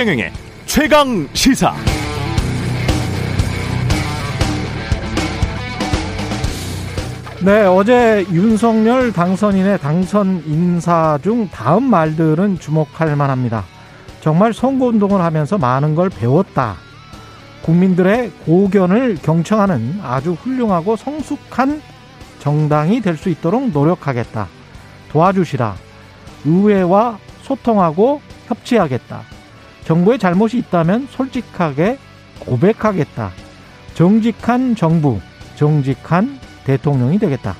최경영의 최강 시사. 네, 어제 윤석열 당선인의 당선 인사 중 다음 말들은 주목할 만합니다. 정말 선거운동을 하면서 많은 걸 배웠다. 국민들의 고견을 경청하는 아주 훌륭하고 성숙한 정당이 될 수 있도록 노력하겠다. 도와주시라. 의회와 소통하고 협치하겠다. 정부의 잘못이 있다면 솔직하게 고백하겠다. 정직한 정부, 정직한 대통령이 되겠다.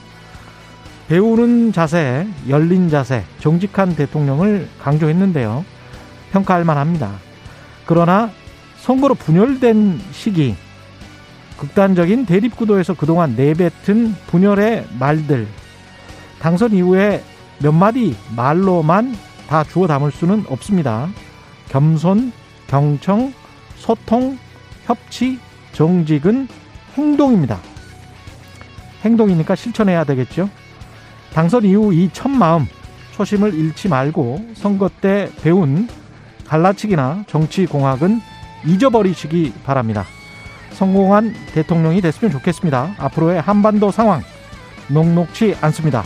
배우는 자세, 열린 자세, 정직한 대통령을 강조했는데요. 평가할 만합니다. 그러나 선거로 분열된 시기, 극단적인 대립구도에서 그동안 내뱉은 분열의 말들, 당선 이후에 몇 마디 말로만 다 주워 담을 수는 없습니다. 겸손, 경청, 소통, 협치, 정직은 행동입니다. 행동이니까 실천해야 되겠죠. 당선 이후 이 첫 마음, 초심을 잃지 말고 선거 때 배운 갈라치기나 정치 공학은 잊어버리시기 바랍니다. 성공한 대통령이 됐으면 좋겠습니다. 앞으로의 한반도 상황 녹록치 않습니다.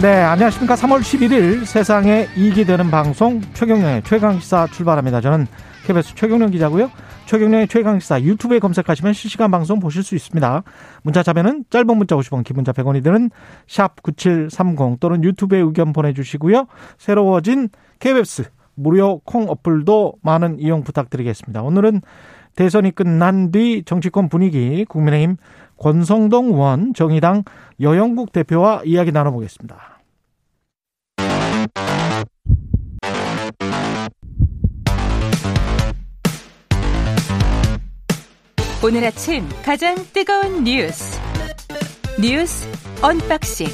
네, 안녕하십니까. 3월 11일 세상에 이익이 되는 방송 최경련의 최강시사 출발합니다. 저는 KBS 최경련 기자고요. 최경련의 최강시사 유튜브에 검색하시면 실시간 방송 보실 수 있습니다. 문자 자면은 짧은 문자 50원, 기본자 100원이 드는 샵 9730 또는 유튜브에 의견 보내주시고요. 새로워진 KBS 무료 콩 어플도 많은 이용 부탁드리겠습니다. 오늘은 대선이 끝난 뒤 정치권 분위기 국민의힘 권성동 의원 정의당 여영국 대표와 이야기 나눠보겠습니다. 오늘 아침 가장 뜨거운 뉴스 뉴스 언박싱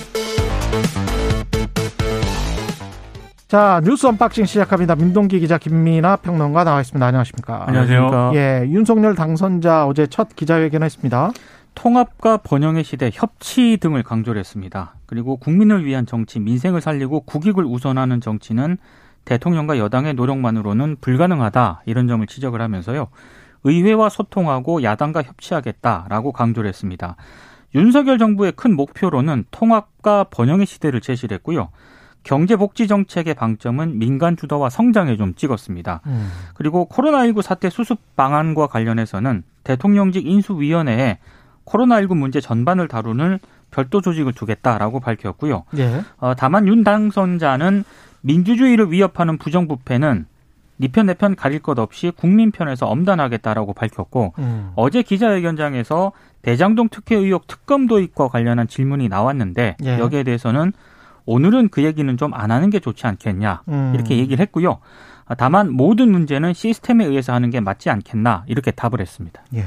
자 뉴스 unboxing 시작합니다. 민동기 기자 김민아 평론가 나와 있습니다. 안녕하십니까? 안녕하세요. 예, 윤석열 당선자 어제 첫 기자회견했습니다. 통합과 번영의 시대, 협치 등을 강조를 했습니다. 그리고 국민을 위한 정치, 민생을 살리고 국익을 우선하는 정치는 대통령과 여당의 노력만으로는 불가능하다 이런 점을 지적을 하면서요. 의회와 소통하고 야당과 협치하겠다라고 강조를 했습니다. 윤석열 정부의 큰 목표로는 통합과 번영의 시대를 제시를 했고요. 경제복지 정책의 방점은 민간 주도와 성장에 좀 찍었습니다. 음. 그리고 코로나19 사태 수습 방안과 관련해서는 대통령직 인수위원회에 코로나19 문제 전반을 다루는 별도 조직을 두겠다라고 밝혔고요. 예. 어, 다만 윤 당선자는 민주주의를 위협하는 부정부패는 니편 네 내편 가릴 것 없이 국민 편에서 엄단하겠다라고 밝혔고 음. 어제 기자회견장에서 대장동 특혜 의혹 특검 도입과 관련한 질문이 나왔는데 예. 여기에 대해서는 오늘은 그 얘기는 좀 안 하는 게 좋지 않겠냐 음. 이렇게 얘기를 했고요. 다만 모든 문제는 시스템에 의해서 하는 게 맞지 않겠나 이렇게 답을 했습니다. 예.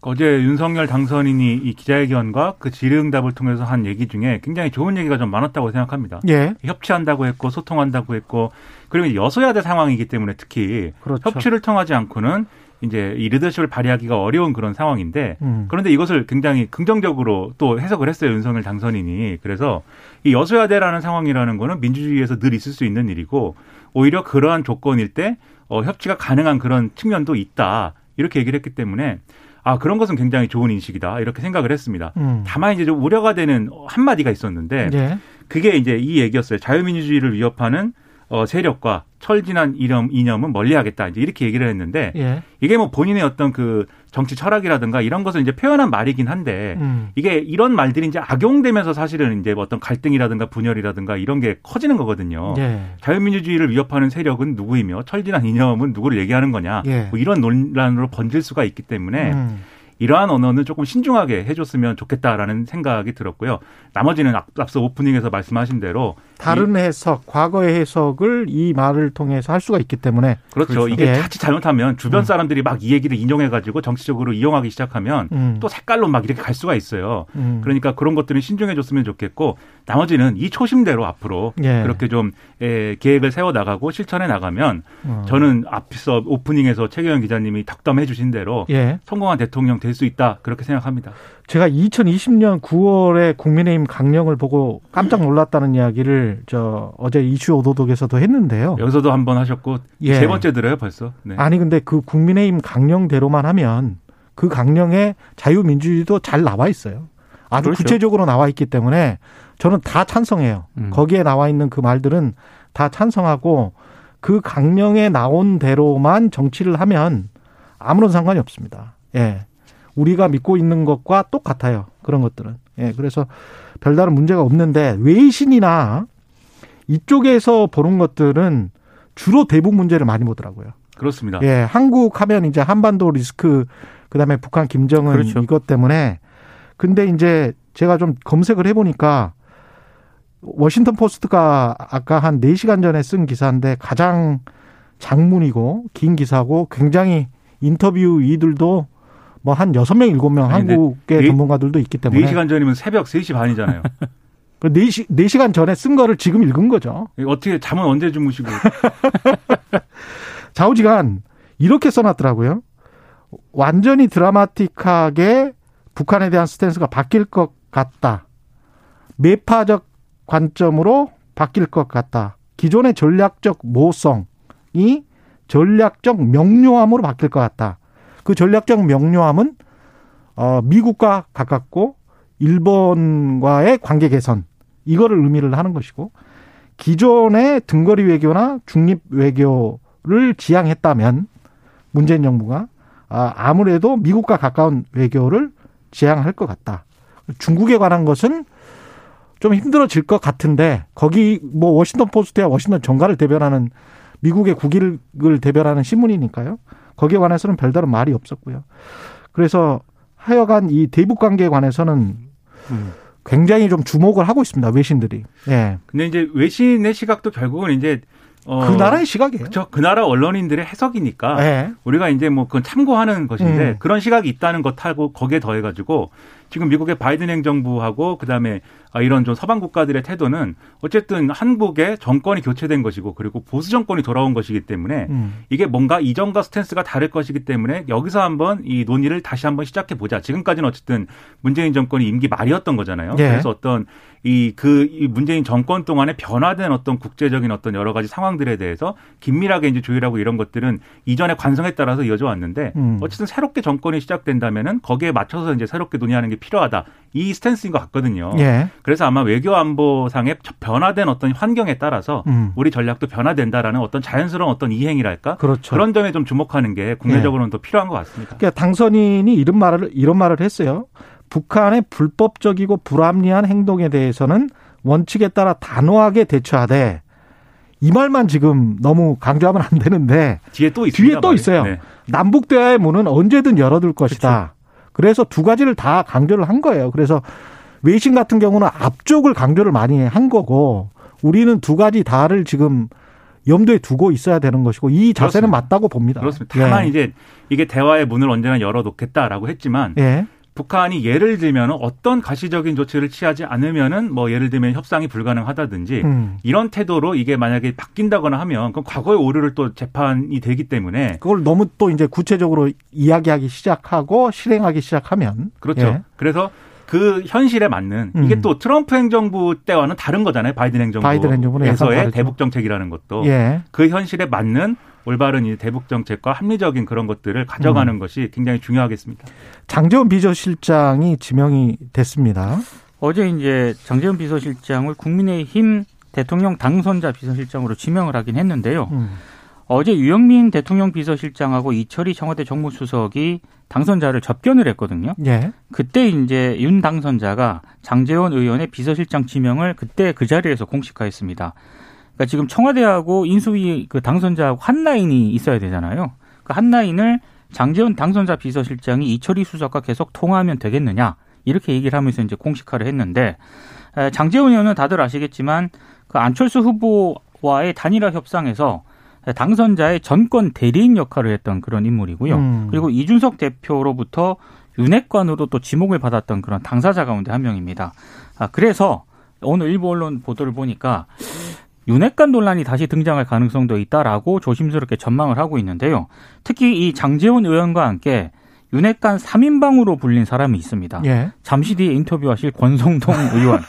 어제 윤석열 당선인이 이 기자회견과 그 질의응답을 통해서 한 얘기 중에 굉장히 좋은 얘기가 좀 많았다고 생각합니다. 예. 협치한다고 했고 소통한다고 했고 그리고 여소야대 상황이기 때문에 특히 그렇죠. 협치를 통하지 않고는 이제 이 리더십을 발휘하기가 어려운 그런 상황인데 음. 그런데 이것을 굉장히 긍정적으로 또 해석을 했어요 윤석열 당선인이 그래서 이 여소야대라는 상황이라는 거는 민주주의에서 늘 있을 수 있는 일이고 오히려 그러한 조건일 때 어, 협치가 가능한 그런 측면도 있다 이렇게 얘기를 했기 때문에 아 그런 것은 굉장히 좋은 인식이다 이렇게 생각을 했습니다. 음. 다만 이제 좀 우려가 되는 한 마디가 있었는데 네. 그게 이제 이 얘기였어요. 자유민주주의를 위협하는 어, 세력과 철진한 이념, 이념은 멀리하겠다. 이제 이렇게 얘기를 했는데 예. 이게 뭐 본인의 어떤 그 정치 철학이라든가 이런 것을 이제 표현한 말이긴 한데 음. 이게 이런 말들이 이제 악용되면서 사실은 이제 뭐 어떤 갈등이라든가 분열이라든가 이런 게 커지는 거거든요. 예. 자유민주주의를 위협하는 세력은 누구이며 철진한 이념은 누구를 얘기하는 거냐. 예. 뭐 이런 논란으로 번질 수가 있기 때문에 음. 이러한 언어는 조금 신중하게 해줬으면 좋겠다라는 생각이 들었고요. 나머지는 앞서 오프닝에서 말씀하신 대로 다른 해석, 과거의 해석을 이 말을 통해서 할 수가 있기 때문에 그렇죠. 그렇죠. 이게 예. 자칫 잘못하면 주변 음. 사람들이 막 이 얘기를 인용해가지고 정치적으로 이용하기 시작하면 음. 또 색깔로 막 이렇게 갈 수가 있어요. 음. 그러니까 그런 것들은 신중해줬으면 좋겠고 나머지는 이 초심대로 앞으로 예. 그렇게 좀 예, 계획을 세워 나가고 실천해 나가면 어. 저는 앞서 오프닝에서 최경영 기자님이 덕담해 주신 대로 예. 성공한 대통령 될 수 있다 그렇게 생각합니다. 제가 2020년 9월에 국민의힘 강령을 보고 깜짝 놀랐다는 이야기를 저 어제 이슈 오도독에서도 했는데요. 여기서도 한 번 하셨고 예. 세 번째 들어요 벌써. 네. 아니 근데 그 국민의힘 강령대로만 하면 그 강령에 자유민주주의도 잘 나와 있어요. 아주 그렇죠. 구체적으로 나와 있기 때문에 저는 다 찬성해요. 음. 거기에 나와 있는 그 말들은 다 찬성하고 그 강령에 나온 대로만 정치를 하면 아무런 상관이 없습니다. 예. 우리가 믿고 있는 것과 똑같아요. 그런 것들은. 예. 그래서 별다른 문제가 없는데 외신이나 이쪽에서 보는 것들은 주로 대북 문제를 많이 보더라고요. 그렇습니다. 예. 한국 하면 이제 한반도 리스크 그다음에 북한 김정은 그렇죠. 이것 때문에 근데 이제 제가 좀 검색을 해 보니까 워싱턴 포스트가 아까 한 4시간 전에 쓴 기사인데 가장 장문이고 긴 기사고 굉장히 인터뷰 이들도 뭐한 6명, 7명 한국의 네, 전문가들도 있기 때문에 4시간 전이면 새벽 3시 반이잖아요. 그 4시, 4시간 전에 쓴 거를 지금 읽은 거죠. 어떻게 잠은 언제 주무시고. 좌우지간 이렇게 써놨더라고요. 완전히 드라마틱하게 북한에 대한 스탠스가 바뀔 것 같다. 매파적 관점으로 바뀔 것 같다. 기존의 전략적 모성이 전략적 명료함으로 바뀔 것 같다. 그 전략적 명료함은 어 미국과 가깝고 일본과의 관계 개선 이거를 의미를 하는 것이고 기존의 등거리 외교나 중립 외교를 지향했다면 문재인 정부가 아, 아무래도 미국과 가까운 외교를 지향할 것 같다. 중국에 관한 것은 좀 힘들어질 것 같은데 거기 뭐 워싱턴 포스트야 워싱턴 정가를 대변하는 미국의 국익을 대변하는 신문이니까요. 거기에 관해서는 별다른 말이 없었고요. 그래서 하여간 이 대북 관계에 관해서는 굉장히 좀 주목을 하고 있습니다. 외신들이. 예. 근데 이제 외신의 시각도 결국은 이제 어, 그 나라의 시각이에요. 그렇죠. 그 나라 언론인들의 해석이니까 네. 우리가 이제 뭐 그건 참고하는 것인데 음. 그런 시각이 있다는 것하고 거기에 더해가지고 지금 미국의 바이든 행정부하고 그다음에 아, 이런 좀 서방 국가들의 태도는 어쨌든 한국의 정권이 교체된 것이고 그리고 보수 정권이 돌아온 것이기 때문에 음. 이게 뭔가 이전과 스탠스가 다를 것이기 때문에 여기서 한번 이 논의를 다시 한번 시작해 보자. 지금까지는 어쨌든 문재인 정권이 임기 말이었던 거잖아요. 예. 그래서 어떤 이 그 이 문재인 정권 동안에 변화된 어떤 국제적인 어떤 여러 가지 상황들에 대해서 긴밀하게 이제 조율하고 이런 것들은 이전의 관성에 따라서 이어져 왔는데 음. 어쨌든 새롭게 정권이 시작된다면은 거기에 맞춰서 이제 새롭게 논의하는 게 필요하다. 이 스탠스인 것 같거든요. 예. 그래서 아마 외교 안보상의 변화된 어떤 환경에 따라서 음. 우리 전략도 변화된다라는 어떤 자연스러운 어떤 이행이랄까 그렇죠. 그런 점에 좀 주목하는 게 국내적으로는 예. 더 필요한 것 같습니다. 그러니까 당선인이 이런 말을 이런 말을 했어요. 북한의 불법적이고 불합리한 행동에 대해서는 원칙에 따라 단호하게 대처하되 이 말만 지금 너무 강조하면 안 되는데 뒤에 또. 뒤에 또 있어요. 네. 남북 대화의 문은 언제든 열어둘 것이다. 그렇죠. 그래서 두 가지를 다 강조를 한 거예요. 그래서 외신 같은 경우는 앞쪽을 강조를 많이 한 거고 우리는 두 가지 다를 지금 염두에 두고 있어야 되는 것이고 이 자세는 그렇습니다. 맞다고 봅니다. 그렇습니다. 다만 예. 이제 이게 대화의 문을 언제나 열어놓겠다라고 했지만 예. 북한이 예를 들면 어떤 가시적인 조치를 취하지 않으면은 뭐 예를 들면 협상이 불가능하다든지 음. 이런 태도로 이게 만약에 바뀐다거나 하면 그럼 과거의 오류를 또 재판이 되기 때문에 그걸 너무 또 이제 구체적으로 이야기하기 시작하고 실행하기 시작하면 그렇죠. 예. 그래서 그 현실에 맞는 음. 이게 또 트럼프 행정부 때와는 다른 거잖아요. 바이든 행정부에서의 대북 정책이라는 것도 예. 그 현실에 맞는 올바른 이 대북 정책과 합리적인 그런 것들을 가져가는 음. 것이 굉장히 중요하겠습니다. 장재원 비서실장이 지명이 됐습니다. 어제 이제 장재원 비서실장을 국민의힘 대통령 당선자 비서실장으로 지명을 하긴 했는데요. 음. 어제 유영민 대통령 비서실장하고 이철희 청와대 정무수석이 당선자를 접견을 했거든요. 예. 그때 이제 윤 당선자가 장재원 의원의 비서실장 지명을 그때 그 자리에서 공식화했습니다. 그러니까 지금 청와대하고 인수위 그 당선자하고 한 라인이 있어야 되잖아요. 그 한 라인을 장재원 당선자 비서실장이 이철희 수석과 계속 통화하면 되겠느냐 이렇게 얘기를 하면서 이제 공식화를 했는데 장재원 의원은 다들 아시겠지만 그 안철수 후보와의 단일화 협상에서 당선자의 전권 대리인 역할을 했던 그런 인물이고요. 음. 그리고 이준석 대표로부터 윤핵관으로 또 지목을 받았던 그런 당사자 가운데 한 명입니다. 아, 그래서 오늘 일부 언론 보도를 보니까 윤핵관 논란이 다시 등장할 가능성도 있다라고 조심스럽게 전망을 하고 있는데요. 특히 이 장재원 의원과 함께 윤핵관 3인방으로 불린 사람이 있습니다. 예. 잠시 뒤에 인터뷰하실 권성동 의원.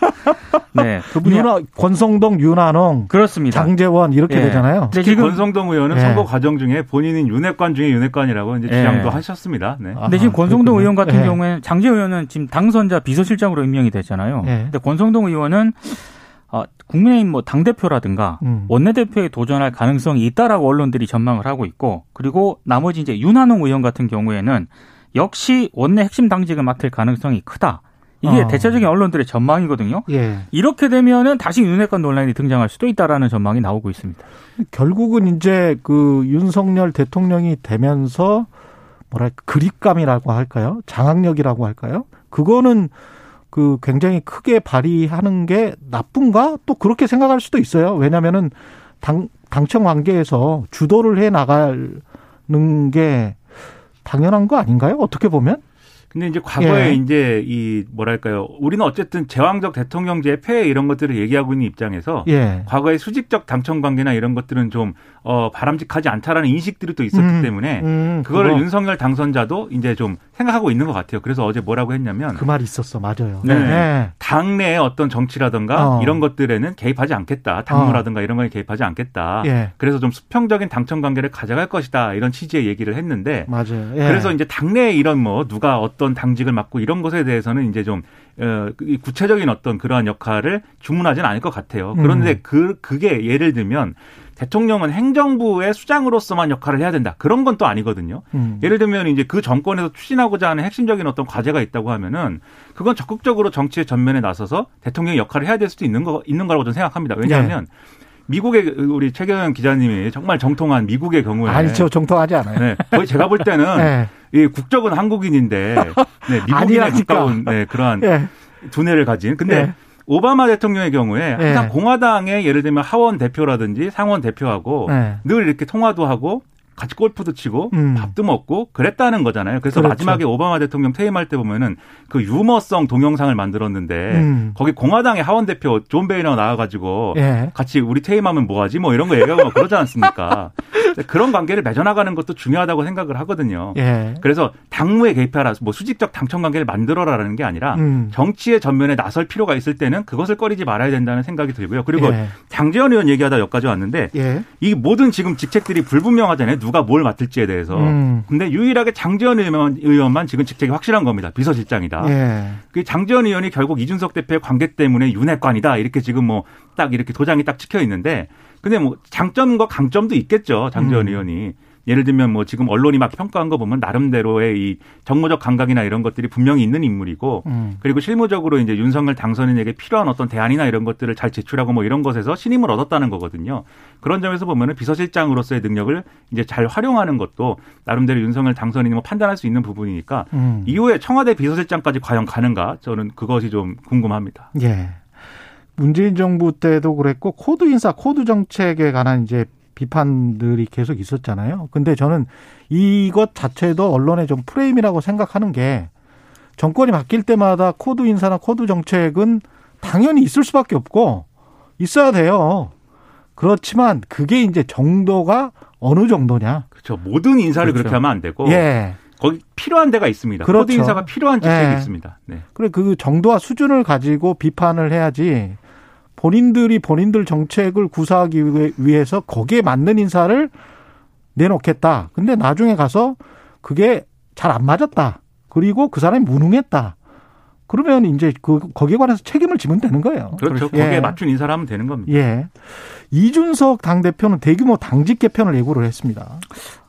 네, 그분이 윤하, 권성동, 윤한홍, 그렇습니다. 장재원 이렇게 예. 되잖아요. 특히 지금 권성동 의원은 예. 선거 과정 중에 본인은 윤핵관 중에 윤핵관이라고 이제 주장도 예. 하셨습니다. 네. 근데 지금 권성동 그렇군요. 의원 같은 예. 경우에는 장재 의원은 지금 당선자 비서실장으로 임명이 됐잖아요. 예. 근데 권성동 의원은 어, 국민의힘 뭐 당대표라든가 음. 원내대표에 도전할 가능성이 있다라고 언론들이 전망을 하고 있고 그리고 나머지 이제 윤한홍 의원 같은 경우에는 역시 원내 핵심 당직을 맡을 가능성이 크다. 이게 어. 대체적인 언론들의 전망이거든요. 예. 이렇게 되면은 다시 윤핵관 논란이 등장할 수도 있다라는 전망이 나오고 있습니다. 결국은 이제 그 윤석열 대통령이 되면서 뭐랄까 그립감이라고 할까요? 장악력이라고 할까요? 그거는 그 굉장히 크게 발휘하는 게 나쁜가? 또 그렇게 생각할 수도 있어요. 왜냐면은 당 당청 관계에서 주도를 해 나가는 게 당연한 거 아닌가요? 어떻게 보면? 근데 이제 과거에 예. 이제 이 뭐랄까요. 우리는 어쨌든 제왕적 대통령제 폐해 이런 것들을 얘기하고 있는 입장에서 예. 과거의 수직적 당청 관계나 이런 것들은 좀 어, 바람직하지 않다라는 인식들이 또 있었기 음, 때문에 음, 그거를 그거. 윤석열 당선자도 이제 좀 생각하고 있는 것 같아요. 그래서 어제 뭐라고 했냐면 그 말이 있었어. 맞아요. 네. 네. 당내의 어떤 정치라든가 어. 이런 것들에는 개입하지 않겠다. 당무라든가 어. 이런 거에 개입하지 않겠다. 예. 그래서 좀 수평적인 당청 관계를 가져갈 것이다. 이런 취지의 얘기를 했는데 맞아요. 예. 그래서 이제 당내에 이런 뭐 누가 어떤 당직을 맡고 이런 것에 대해서는 이제 좀 어, 구체적인 어떤 그러한 역할을 주문하지는 않을 것 같아요. 그런데 음. 그 그게 예를 들면 대통령은 행정부의 수장으로서만 역할을 해야 된다. 그런 건 또 아니거든요. 음. 예를 들면 이제 그 정권에서 추진하고자 하는 핵심적인 어떤 과제가 있다고 하면은 그건 적극적으로 정치의 전면에 나서서 대통령의 역할을 해야 될 수도 있는 거 있는 거라고 저는 생각합니다. 왜냐하면 네. 미국의 우리 최경영 기자님이 정말 정통한 미국의 경우에 아니죠 정통하지 않아요. 네, 거의 제가 볼 때는 네. 이 국적은 한국인인데 네, 미국인에 가까운 네, 그러한 네. 두뇌를 가진 근데 네. 오바마 대통령의 경우에 항상 네. 공화당의 예를 들면 하원 대표라든지 상원 대표하고 네. 늘 이렇게 통화도 하고 같이 골프도 치고 음. 밥도 먹고 그랬다는 거잖아요. 그래서 그렇죠. 마지막에 오바마 대통령 퇴임할 때 보면은 그 유머성 동영상을 만들었는데 음. 거기 공화당의 하원 대표 존 베이너 나와가지고 예. 같이 우리 퇴임하면 뭐하지 뭐 이런 거 얘기하고 그러지 않습니까? 그런 관계를 맺어나가는 것도 중요하다고 생각을 하거든요. 예. 그래서 당무에 개입하라, 뭐 수직적 당청 관계를 만들어라라는 게 아니라 음. 정치의 전면에 나설 필요가 있을 때는 그것을 꺼리지 말아야 된다는 생각이 들고요. 그리고 예. 장재현 의원 얘기하다 여기까지 왔는데 예. 이 모든 지금 직책들이 불분명하잖아요. 누가 뭘 맡을지에 대해서. 음. 근데 유일하게 장재현 의원, 의원만 지금 직책이 확실한 겁니다. 비서실장이다. 예. 그 장재현 의원이 결국 이준석 대표의 관계 때문에 윤핵관이다. 이렇게 지금 뭐 딱 이렇게 도장이 딱 찍혀 있는데 근데 뭐 장점과 강점도 있겠죠. 장재원 음. 의원이. 예를 들면 뭐 지금 언론이 막 평가한 거 보면 나름대로의 이 정무적 감각이나 이런 것들이 분명히 있는 인물이고 음. 그리고 실무적으로 이제 윤석열 당선인에게 필요한 어떤 대안이나 이런 것들을 잘 제출하고 뭐 이런 것에서 신임을 얻었다는 거거든요. 그런 점에서 보면은 비서실장으로서의 능력을 이제 잘 활용하는 것도 나름대로 윤석열 당선인이 뭐 판단할 수 있는 부분이니까 음. 이후에 청와대 비서실장까지 과연 가는가 저는 그것이 좀 궁금합니다. 예. 문재인 정부 때도 그랬고 코드 인사, 코드 정책에 관한 이제 비판들이 계속 있었잖아요. 근데 저는 이것 자체도 언론의 좀 프레임이라고 생각하는 게 정권이 바뀔 때마다 코드 인사나 코드 정책은 당연히 있을 수밖에 없고 있어야 돼요. 그렇지만 그게 이제 정도가 어느 정도냐. 그렇죠. 모든 인사를 그렇죠. 그렇게 하면 안 되고. 예. 거기 필요한 데가 있습니다. 그렇죠. 코드 인사가 필요한 직책이 예. 있습니다. 네. 그래 그 정도와 수준을 가지고 비판을 해야지 본인들이 본인들 정책을 구사하기 위해서 거기에 맞는 인사를 내놓겠다. 근데 나중에 가서 그게 잘 안 맞았다. 그리고 그 사람이 무능했다. 그러면 이제 그 거기에 관해서 책임을 지면 되는 거예요. 그렇죠. 예. 거기에 맞춘 인사를 하면 되는 겁니다. 예. 이준석 당 대표는 대규모 당직 개편을 예고를 했습니다.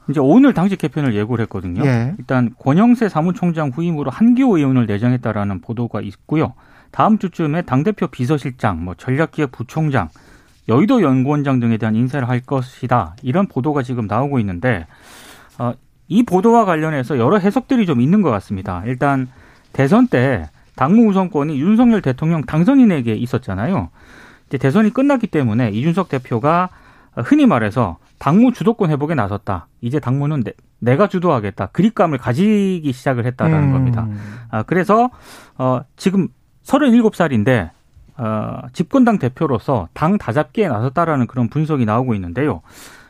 이제 오늘 당직 개편을 예고를 했거든요. 예. 일단 권영세 사무총장 후임으로 한기호 의원을 내정했다라는 보도가 있고요. 다음 주쯤에 당대표 비서실장, 뭐 전략기획 부총장, 여의도 연구원장 등에 대한 인사를 할 것이다. 이런 보도가 지금 나오고 있는데 어, 이 보도와 관련해서 여러 해석들이 좀 있는 것 같습니다. 일단 대선 때 당무 우선권이 윤석열 대통령 당선인에게 있었잖아요. 이제 대선이 끝났기 때문에 이준석 대표가 흔히 말해서 당무 주도권 회복에 나섰다. 이제 당무는 내, 내가 주도하겠다. 그립감을 가지기 시작을 했다라는 음. 겁니다. 아, 그래서 어, 지금 37살인데 어, 집권당 대표로서 당 다잡기에 나섰다라는 그런 분석이 나오고 있는데요.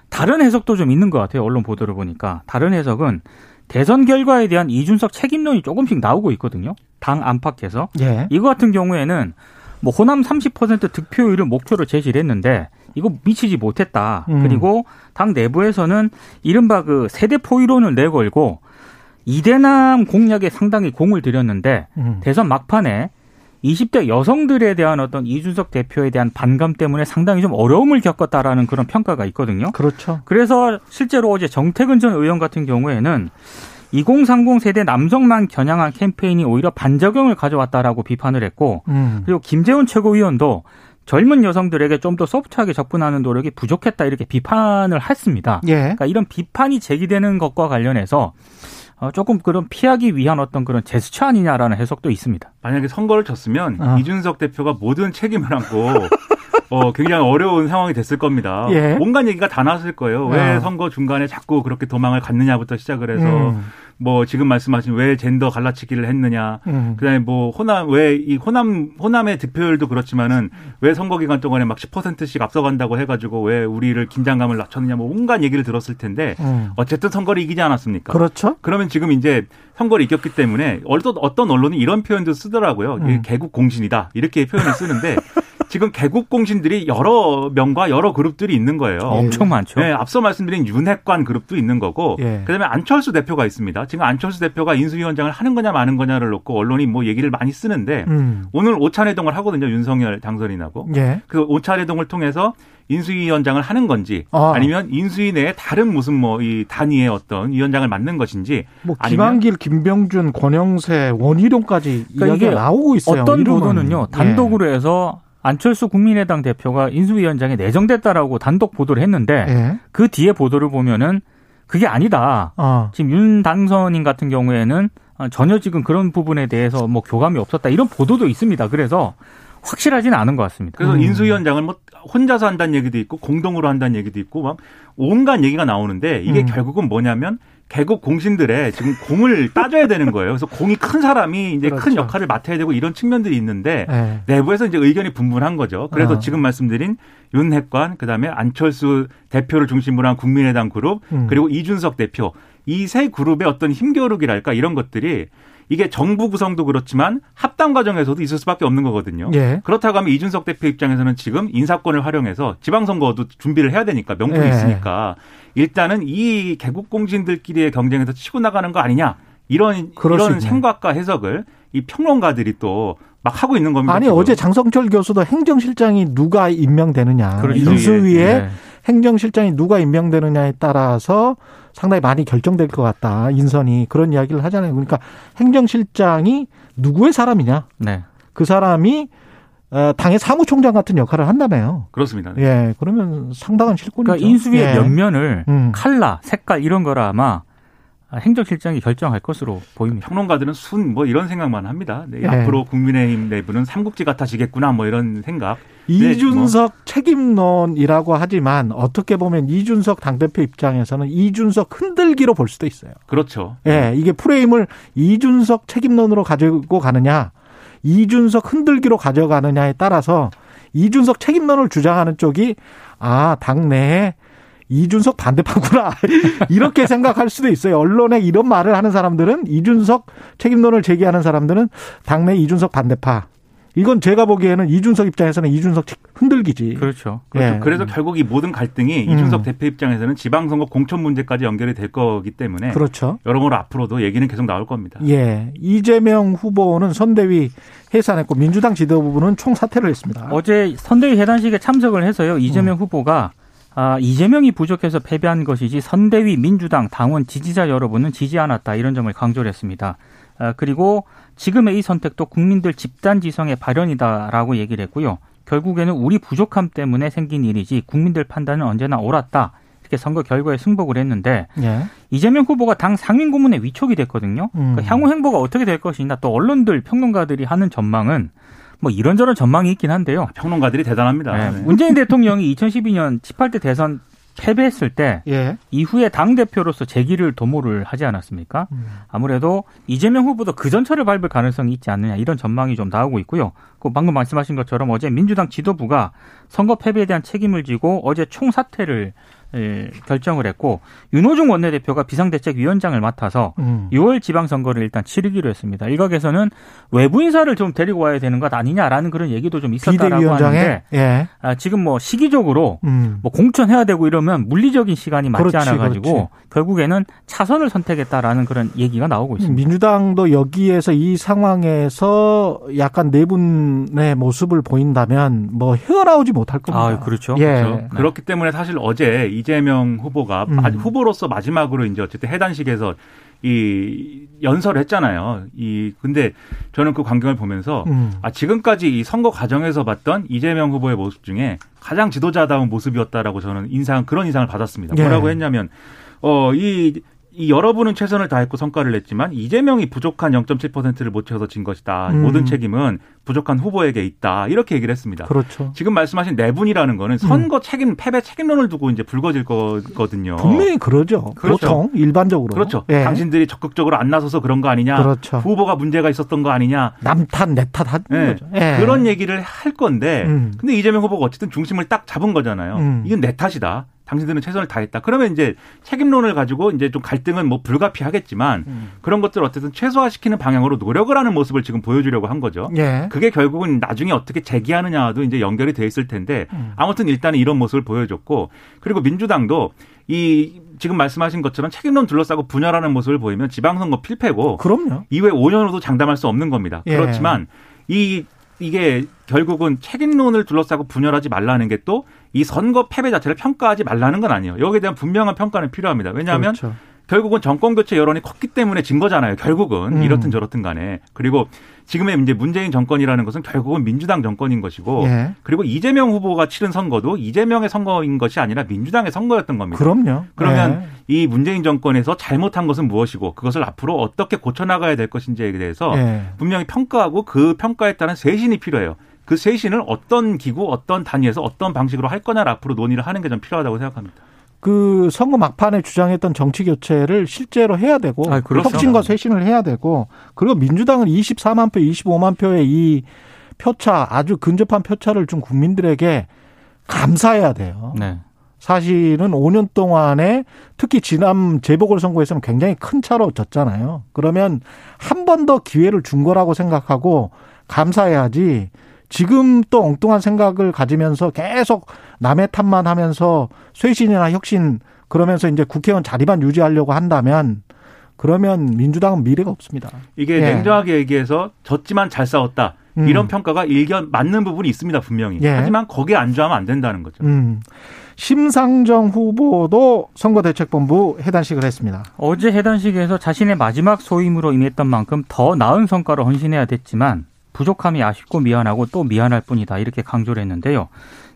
다른 해석도 좀 있는 것 같아요. 언론 보도를 보니까. 다른 해석은 대선 결과에 대한 이준석 책임론이 조금씩 나오고 있거든요. 당 안팎에서. 예. 이거 같은 경우에는 뭐 호남 30% 득표율을 목표로 제시를 했는데 이거 미치지 못했다. 음. 그리고 당 내부에서는 이른바 그 세대 포이론을 내걸고 이대남 공약에 상당히 공을 들였는데 음. 대선 막판에 20대 여성들에 대한 어떤 이준석 대표에 대한 반감 때문에 상당히 좀 어려움을 겪었다라는 그런 평가가 있거든요. 그렇죠. 그래서 실제로 어제 정태근 전 의원 같은 경우에는 2030 세대 남성만 겨냥한 캠페인이 오히려 반작용을 가져왔다라고 비판을 했고 음. 그리고 김재훈 최고위원도 젊은 여성들에게 좀 더 소프트하게 접근하는 노력이 부족했다 이렇게 비판을 했습니다. 예. 그러니까 이런 비판이 제기되는 것과 관련해서 어, 조금 그런 피하기 위한 어떤 그런 제스처 아니냐라는 해석도 있습니다. 만약에 선거를 졌으면 어. 이준석 대표가 모든 책임을 안고 어, 굉장히 어려운 상황이 됐을 겁니다. 예. 온갖 얘기가 다 나왔을 거예요. 왜 어. 선거 중간에 자꾸 그렇게 도망을 갔느냐부터 시작을 해서 음. 뭐 지금 말씀하신 왜 젠더 갈라치기를 했느냐. 음. 그다음에 뭐 호남 왜 이 호남 호남의 득표율도 그렇지만은 왜 선거 기간 동안에 막 10%씩 앞서간다고 해가지고 왜 우리를 긴장감을 낮췄느냐 뭐 온갖 얘기를 들었을 텐데 음. 어쨌든 선거를 이기지 않았습니까? 그렇죠. 그러면 지금 이제 선거를 이겼기 때문에 어떤 어떤 언론이 이런 표현도 쓰더라고요. 음. 개국 공신이다 이렇게 표현을 쓰는데. 지금 개국 공신들이 여러 명과 여러 그룹들이 있는 거예요. 엄청 많죠. 네, 앞서 말씀드린 윤핵관 그룹도 있는 거고, 예. 그다음에 안철수 대표가 있습니다. 지금 안철수 대표가 인수위원장을 하는 거냐 마는 거냐를 놓고 언론이 뭐 얘기를 많이 쓰는데 음. 오늘 오찬회동을 하거든요. 윤석열 당선인하고. 예. 그 오찬회동을 통해서 인수위원장을 하는 건지 아. 니면 인수위 내에 다른 무슨 뭐 이 단위의 어떤 위원장을 맡는 것인지 뭐 김한길, 김병준, 권영세, 원희룡까지 그러니까 이게 나오고 있어요. 어떤. 보도는요 단독으로 예. 해서 안철수 국민의당 대표가 인수위원장에 내정됐다라고 단독 보도를 했는데 예. 그 뒤에 보도를 보면은 그게 아니다. 어. 지금 윤 당선인 같은 경우에는 전혀 지금 그런 부분에 대해서 뭐 교감이 없었다 이런 보도도 있습니다. 그래서 확실하지는 않은 것 같습니다. 그래서 음. 인수위원장을 뭐 혼자서 한다는 얘기도 있고 공동으로 한다는 얘기도 있고 막 온갖 얘기가 나오는데 이게 음. 결국은 뭐냐면 개국 공신들의 지금 공을 따져야 되는 거예요. 그래서 공이 큰 사람이 이제 그렇죠. 큰 역할을 맡아야 되고 이런 측면들이 있는데 네. 내부에서 이제 의견이 분분한 거죠. 그래서 어. 지금 말씀드린 윤핵관 그다음에 안철수 대표를 중심으로 한 국민의당 그룹 음. 그리고 이준석 대표 이 세 그룹의 어떤 힘겨루기랄까 이런 것들이 이게 정부 구성도 그렇지만 합당 과정에서도 있을 수밖에 없는 거거든요. 예. 그렇다고 하면 이준석 대표 입장에서는 지금 인사권을 활용해서 지방선거도 준비를 해야 되니까 명분이 예. 있으니까 일단은 이 개국 공신들끼리의 경쟁에서 치고 나가는 거 아니냐 이런 이런 생각과 해석을 이 평론가들이 또 막 하고 있는 겁니다. 아니 지금. 어제 장성철 교수도 행정실장이 누가 임명되느냐 그렇죠. 인수위에 예. 행정실장이 누가 임명되느냐에 따라서 상당히 많이 결정될 것 같다. 인선이 그런 이야기를 하잖아요. 그러니까 행정실장이 누구의 사람이냐. 네. 그 사람이 어, 당의 사무총장 같은 역할을 한다며요. 그렇습니다. 네. 예, 그러면 상당한 실권이죠. 그러니까 인수위의 예. 면면을 음. 칼라, 색깔 이런 거라 아마 행정실장이 결정할 것으로 보입니다. 평론가들은 순 뭐 이런 생각만 합니다. 네, 네. 앞으로 국민의힘 내부는 삼국지 같아지겠구나 뭐 이런 생각. 이준석 네, 뭐. 책임론이라고 하지만 어떻게 보면 이준석 당대표 입장에서는 이준석 흔들기로 볼 수도 있어요. 그렇죠. 예, 네, 이게 프레임을 이준석 책임론으로 가지고 가느냐, 이준석 흔들기로 가져가느냐에 따라서 이준석 책임론을 주장하는 쪽이 아, 당내에 이준석 반대파구나. 이렇게 생각할 수도 있어요. 언론에 이런 말을 하는 사람들은 이준석 책임론을 제기하는 사람들은 당내 이준석 반대파. 이건 제가 보기에는 이준석 입장에서는 이준석 흔들기지. 그렇죠. 그렇죠. 예. 그래서 결국 이 모든 갈등이 음. 이준석 대표 입장에서는 지방선거 공천 문제까지 연결이 될 거기 때문에 그렇죠. 여러모로 앞으로도 얘기는 계속 나올 겁니다. 예. 이재명 후보는 선대위 해산했고 민주당 지도부는 총사퇴를 했습니다. 어제 선대위 해단식에 참석을 해서요. 이재명 음. 후보가 아, 이재명이 부족해서 패배한 것이지 선대위 민주당 당원 지지자 여러분은 지지 않았다 이런 점을 강조를 했습니다. 아, 그리고 지금의 이 선택도 국민들 집단 지성의 발현이다라고 얘기를 했고요. 결국에는 우리 부족함 때문에 생긴 일이지 국민들 판단은 언제나 옳았다. 이렇게 선거 결과에 승복을 했는데 예. 이재명 후보가 당 상임 고문에 위촉이 됐거든요. 음. 그러니까 향후 행보가 어떻게 될 것이냐 또 언론들 평론가들이 하는 전망은 뭐 이런저런 전망이 있긴 한데요. 평론가들이 대단합니다. 네. 네. 문재인 대통령이 2012년 18대 대선 패배했을 때 예. 이후에 당 대표로서 재기를 도모를 하지 않았습니까? 음. 아무래도 이재명 후보도 그 전철을 밟을 가능성이 있지 않느냐 이런 전망이 좀 나오고 있고요. 그 방금 말씀하신 것처럼 어제 민주당 지도부가 선거 패배에 대한 책임을 지고 어제 총사퇴를 예, 결정을 했고 윤호중 원내대표가 비상대책위원장을 맡아서 음. 6월 지방선거를 일단 치르기로 했습니다. 일각에서는 외부 인사를 좀 데리고 와야 되는 것 아니냐라는 그런 얘기도 좀 있었다라고 하는데 예. 아, 지금 뭐 시기적으로 음. 뭐 공천해야 되고 이러면 물리적인 시간이 맞지 않아 가지고 결국에는 차선을 선택했다라는 그런 얘기가 나오고 있습니다. 민주당도 여기에서 이 상황에서 약간 네 분의 모습을 보인다면 뭐 헤어나오지 못할 겁니다. 아, 그렇죠. 예. 그렇죠. 네. 그렇기 때문에 사실 어제 이 재명 후보가 음. 후보로서 마지막으로 이제 어쨌든 해단식에서 이 연설을 했잖아요. 이 근데 저는 그 광경을 보면서 음. 아 지금까지 이 선거 과정에서 봤던 이재명 후보의 모습 중에 가장 지도자다운 모습이었다라고 저는 인상 그런 인상을 받았습니다. 예. 뭐라고 했냐면 어이 이 여러분은 최선을 다했고 성과를 냈지만 이재명이 부족한 0.7%를 못 채워서 진 것이다. 음. 모든 책임은 부족한 후보에게 있다. 이렇게 얘기를 했습니다. 그렇죠. 지금 말씀하신 네 분이라는 거는 선거 음. 책임, 패배 책임론을 두고 이제 불거질 거거든요. 분명히 그러죠. 그렇죠. 보통 일반적으로. 그렇죠. 예. 당신들이 적극적으로 안 나서서 그런 거 아니냐. 그렇죠. 후보가 문제가 있었던 거 아니냐. 남탓, 내탓 하는 예. 거죠. 예. 그런 얘기를 할 건데 음. 근데 이재명 후보가 어쨌든 중심을 딱 잡은 거잖아요. 음. 이건 내 탓이다. 당신들은 최선을 다했다. 그러면 이제 책임론을 가지고 이제 좀 갈등은 뭐 불가피하겠지만 음. 그런 것들을 어쨌든 최소화시키는 방향으로 노력을 하는 모습을 지금 보여주려고 한 거죠. 예. 그게 결국은 나중에 어떻게 재기하느냐도 이제 연결이 돼 있을 텐데 음. 아무튼 일단은 이런 모습을 보여줬고 그리고 민주당도 이 지금 말씀하신 것처럼 책임론 둘러싸고 분열하는 모습을 보이면 지방선거 필패고 그럼요. 이후에 5년으로도 장담할 수 없는 겁니다. 예. 그렇지만 이 이게 결국은 책임론을 둘러싸고 분열하지 말라는 게 또 이 선거 패배 자체를 평가하지 말라는 건 아니에요. 여기에 대한 분명한 평가는 필요합니다. 왜냐하면 그렇죠. 결국은 정권 교체 여론이 컸기 때문에 진 거잖아요. 결국은 음. 이렇든 저렇든 간에 그리고 지금의 이제 문재인 정권이라는 것은 결국은 민주당 정권인 것이고 예. 그리고 이재명 후보가 치른 선거도 이재명의 선거인 것이 아니라 민주당의 선거였던 겁니다. 그럼요. 그러면 예. 이 문재인 정권에서 잘못한 것은 무엇이고 그것을 앞으로 어떻게 고쳐 나가야 될 것인지에 대해서 예. 분명히 평가하고 그 평가에 따른 쇄신이 필요해요. 그 쇄신을 어떤 기구, 어떤 단위에서 어떤 방식으로 할 거냐를 앞으로 논의를 하는 게 좀 필요하다고 생각합니다. 그 선거 막판에 주장했던 정치 교체를 실제로 해야 되고 아, 그렇죠. 혁신과 쇄신을 해야 되고 그리고 민주당은 24만 표, 25만 표의 이 표차 아주 근접한 표차를 준 국민들에게 감사해야 돼요. 네. 사실은 5년 동안에 특히 지난 재보궐선거에서는 굉장히 큰 차로 졌잖아요. 그러면 한 번 더 기회를 준 거라고 생각하고 감사해야지 지금 또 엉뚱한 생각을 가지면서 계속 남의 탓만 하면서 쇄신이나 혁신 그러면서 이제 국회의원 자리만 유지하려고 한다면 그러면 민주당은 미래가 없습니다. 이게 예. 냉정하게 얘기해서 졌지만 잘 싸웠다. 음. 이런 평가가 일견 맞는 부분이 있습니다, 분명히. 예. 하지만 거기에 안주하면 안 된다는 거죠. 음. 심상정 후보도 선거대책본부 해단식을 했습니다. 어제 해단식에서 자신의 마지막 소임으로 임했던 만큼 더 나은 성과를 헌신해야 됐지만 부족함이 아쉽고 미안하고 또 미안할 뿐이다 이렇게 강조를 했는데요.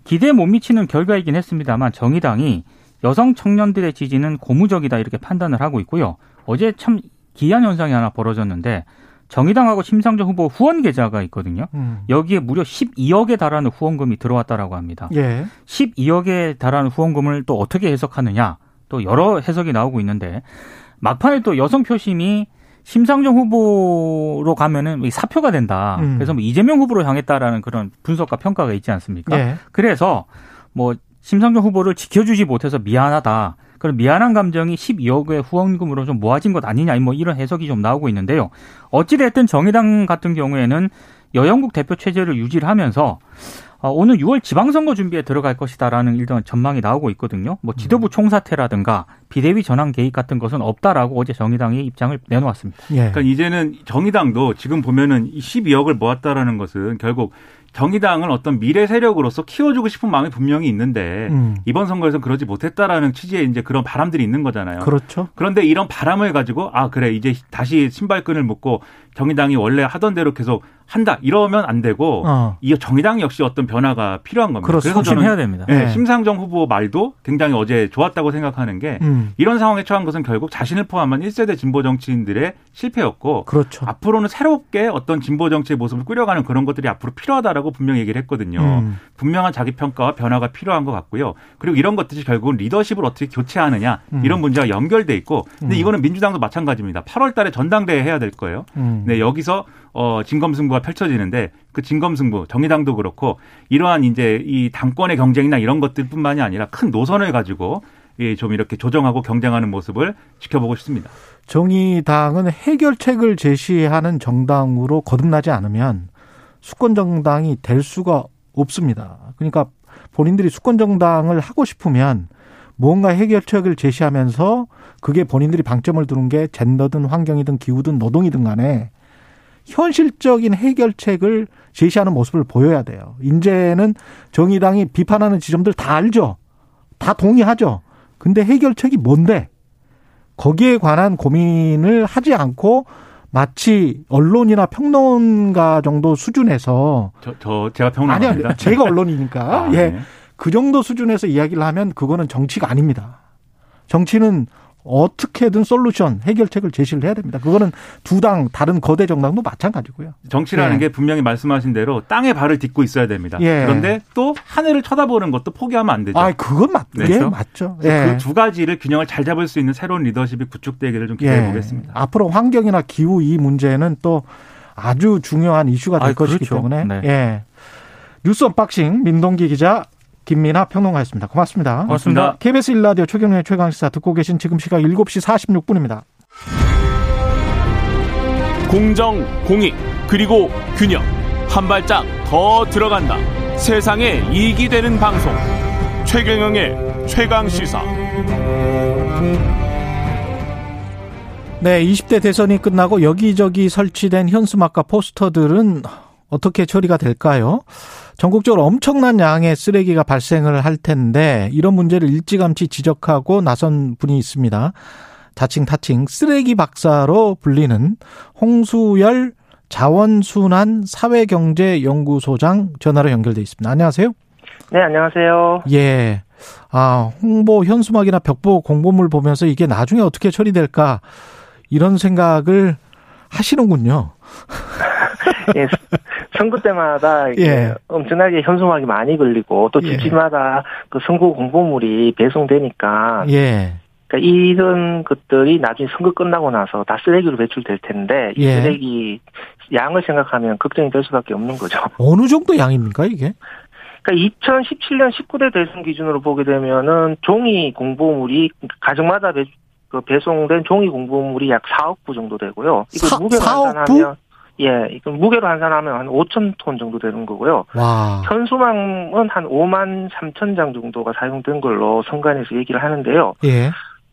기대에 못 미치는 결과이긴 했습니다만 정의당이 여성 청년들의 지지는 고무적이다 이렇게 판단을 하고 있고요. 어제 참 기이한 현상이 하나 벌어졌는데 정의당하고 심상정 후보 후원 계좌가 있거든요. 음. 여기에 무려 12억에 달하는 후원금이 들어왔다라고 합니다. 예. 12억에 달하는 후원금을 또 어떻게 해석하느냐 또 여러 해석이 나오고 있는데 막판에 또 여성 표심이 심상정 후보로 가면은 사표가 된다. 음. 그래서 뭐 이재명 후보로 향했다라는 그런 분석과 평가가 있지 않습니까? 네. 그래서 뭐 심상정 후보를 지켜주지 못해서 미안하다. 그런 미안한 감정이 12억의 후원금으로 좀 모아진 것 아니냐, 뭐 이런 해석이 좀 나오고 있는데요. 어찌됐든 정의당 같은 경우에는 여영국 대표 체제를 유지를 하면서 어, 오늘 6월 지방선거 준비에 들어갈 것이다라는 일단 전망이 나오고 있거든요. 뭐 지도부 총사퇴라든가 비대위 전환 개입 같은 것은 없다라고 어제 정의당이 입장을 내놓았습니다. 예. 그러니까 이제는 정의당도 지금 보면은 12억을 모았다라는 것은 결국 정의당을 어떤 미래 세력으로서 키워주고 싶은 마음이 분명히 있는데 음. 이번 선거에서 그러지 못했다라는 취지의 이제 그런 바람들이 있는 거잖아요. 그렇죠. 그런데 이런 바람을 가지고 아 그래 이제 다시 신발끈을 묶고 정의당이 원래 하던 대로 계속 한다 이러면 안 되고 어. 이 정의당 역시 어떤 변화가 필요한 겁니다. 그렇죠. 그래서 저는 해야 됩니다. 네, 네. 심상정 후보 말도 굉장히 어제 좋았다고 생각하는 게 음. 이런 상황에 처한 것은 결국 자신을 포함한 1세대 진보 정치인들의 실패였고 그렇죠. 앞으로는 새롭게 어떤 진보 정치의 모습을 꾸려가는 그런 것들이 앞으로 필요하다라고 분명히 얘기를 했거든요. 음. 분명한 자기 평가와 변화가 필요한 것 같고요. 그리고 이런 것들이 결국은 리더십을 어떻게 교체하느냐 음. 이런 문제와 연결돼 있고 근데 음. 이거는 민주당도 마찬가지입니다. 8월 달에 전당대회 해야 될 거예요. 음. 네, 여기서 어, 진검승부가 펼쳐지는데 그 진검승부 정의당도 그렇고 이러한 이제 이 당권의 경쟁이나 이런 것들뿐만이 아니라 큰 노선을 가지고 좀 이렇게 조정하고 경쟁하는 모습을 지켜보고 싶습니다. 정의당은 해결책을 제시하는 정당으로 거듭나지 않으면 수권 정당이 될 수가 없습니다. 그러니까 본인들이 수권 정당을 하고 싶으면 무언가 해결책을 제시하면서 그게 본인들이 방점을 두는 게 젠더든 환경이든 기후든 노동이든 간에 현실적인 해결책을 제시하는 모습을 보여야 돼요. 이제는 정의당이 비판하는 지점들 다 알죠. 다 동의하죠. 근데 해결책이 뭔데? 거기에 관한 고민을 하지 않고 마치 언론이나 평론가 정도 수준에서 저, 저 제가 평론가입니다. 아니요, 제가 언론이니까 아, 예. 네. 그 정도 수준에서 이야기를 하면 그거는 정치가 아닙니다. 정치는 어떻게든 솔루션 해결책을 제시를 해야 됩니다. 그거는 두 당 다른 거대 정당도 마찬가지고요. 정치라는 예. 게 분명히 말씀하신 대로 땅에 발을 딛고 있어야 됩니다. 예. 그런데 또 하늘을 쳐다보는 것도 포기하면 안 되죠. 아, 그건 맞, 네. 예, 맞죠. 예. 그두 가지를 균형을 잘 잡을 수 있는 새로운 리더십이 구축되기를 좀 기대해 예. 보겠습니다. 앞으로 환경이나 기후 이 문제는 또 아주 중요한 이슈가 될 아, 것이기 그렇죠. 때문에 네. 예. 뉴스 unboxing 민동기 기자 김민아 평론가였습니다. 고맙습니다. 고맙습니다. KBS 일라디오 최경영의 최강시사 듣고 계신 지금 시각 7시 46분입니다. 공정, 공익, 그리고 균형. 한 발짝 더 들어간다. 세상에 이익이 되는 방송. 최경영의 최강시사. 네, 20대 대선이 끝나고 여기저기 설치된 현수막과 포스터들은 어떻게 처리가 될까요? 전국적으로 엄청난 양의 쓰레기가 발생을 할 텐데 이런 문제를 일찌감치 지적하고 나선 분이 있습니다. 자칭 타칭 쓰레기 박사로 불리는 홍수열 자원순환 사회경제연구소장 전화로 연결돼 있습니다. 안녕하세요. 네, 안녕하세요. 예. 아, 홍보 현수막이나 벽보 공보물 보면서 이게 나중에 어떻게 처리될까 이런 생각을 하시는군요. 예, 선거 때마다 예. 엄청나게 현수막이 많이 걸리고 또 예. 집집마다 예. 그 선거 공보물이 배송되니까 예. 그러니까 이런 것들이 나중에 선거 끝나고 나서 다 쓰레기로 배출될 텐데 이 예. 쓰레기 양을 생각하면 걱정이 될 수밖에 없는 거죠. 어느 정도 양입니까 이게? 그러니까 2017년 19대 대선 기준으로 보게 되면은 종이 공보물이 가정마다 배, 그 배송된 종이 공보물이 약 4억 부 정도 되고요. 이거 무게로 환산하면 예, 이건 무게로 환산하면 한 5천 톤 정도 되는 거고요. 와. 현수막은 한 5만 3천 장 정도가 사용된 걸로 선관에서 얘기를 하는데요. 예.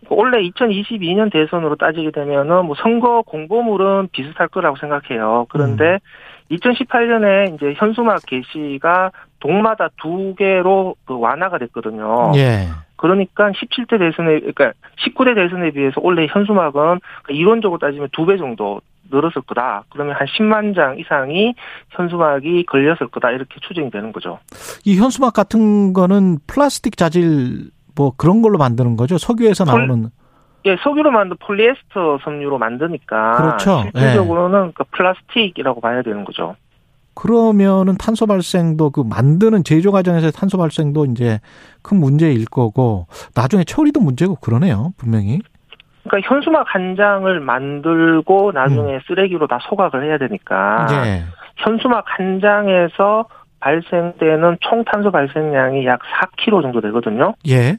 원래 2022년 대선으로 따지게 되면은 뭐 선거 공보물은 비슷할 거라고 생각해요. 그런데 음. 2018년에 이제 현수막 게시가 동마다 두 개로 그 완화가 됐거든요. 예. 그러니까 17대 대선에 그러니까 19대 대선에 비해서 원래 현수막은 그러니까 이론적으로 따지면 두 배 정도 늘었을 거다. 그러면 한 10만 장 이상이 현수막이 걸렸을 거다. 이렇게 추정이 되는 거죠. 이 현수막 같은 거는 플라스틱 자질 뭐 그런 걸로 만드는 거죠. 석유에서 나오는. 예, 석유로 만든 폴리에스터 섬유로 만드니까 그렇죠. 실질적으로는 예. 그 플라스틱이라고 봐야 되는 거죠. 그러면은 탄소 발생도 그 만드는 제조 과정에서 탄소 발생도 이제 큰 문제일 거고 나중에 처리도 문제고 그러네요 분명히. 그러니까 현수막 한 장을 만들고 나중에 음. 쓰레기로 다 소각을 해야 되니까 예. 현수막 한 장에서 발생되는 총 탄소 발생량이 약 4kg 정도 되거든요. 예.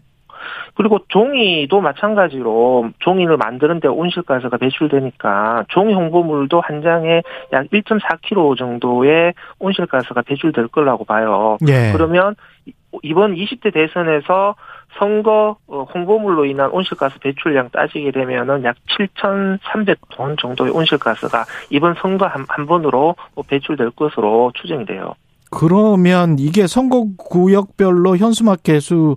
그리고 종이도 마찬가지로 종이를 만드는데 온실가스가 배출되니까 종이 홍보물도 한 장에 약 1.4kg 정도의 온실가스가 배출될 거라고 봐요. 예. 그러면 이번 20대 대선에서 선거 어, 홍보물로 인한 온실가스 배출량 따지게 되면은 약 7,300톤 정도의 온실가스가 이번 선거 한, 한 번으로 배출될 것으로 추정이 돼요. 그러면 이게 선거 구역별로 현수막 개수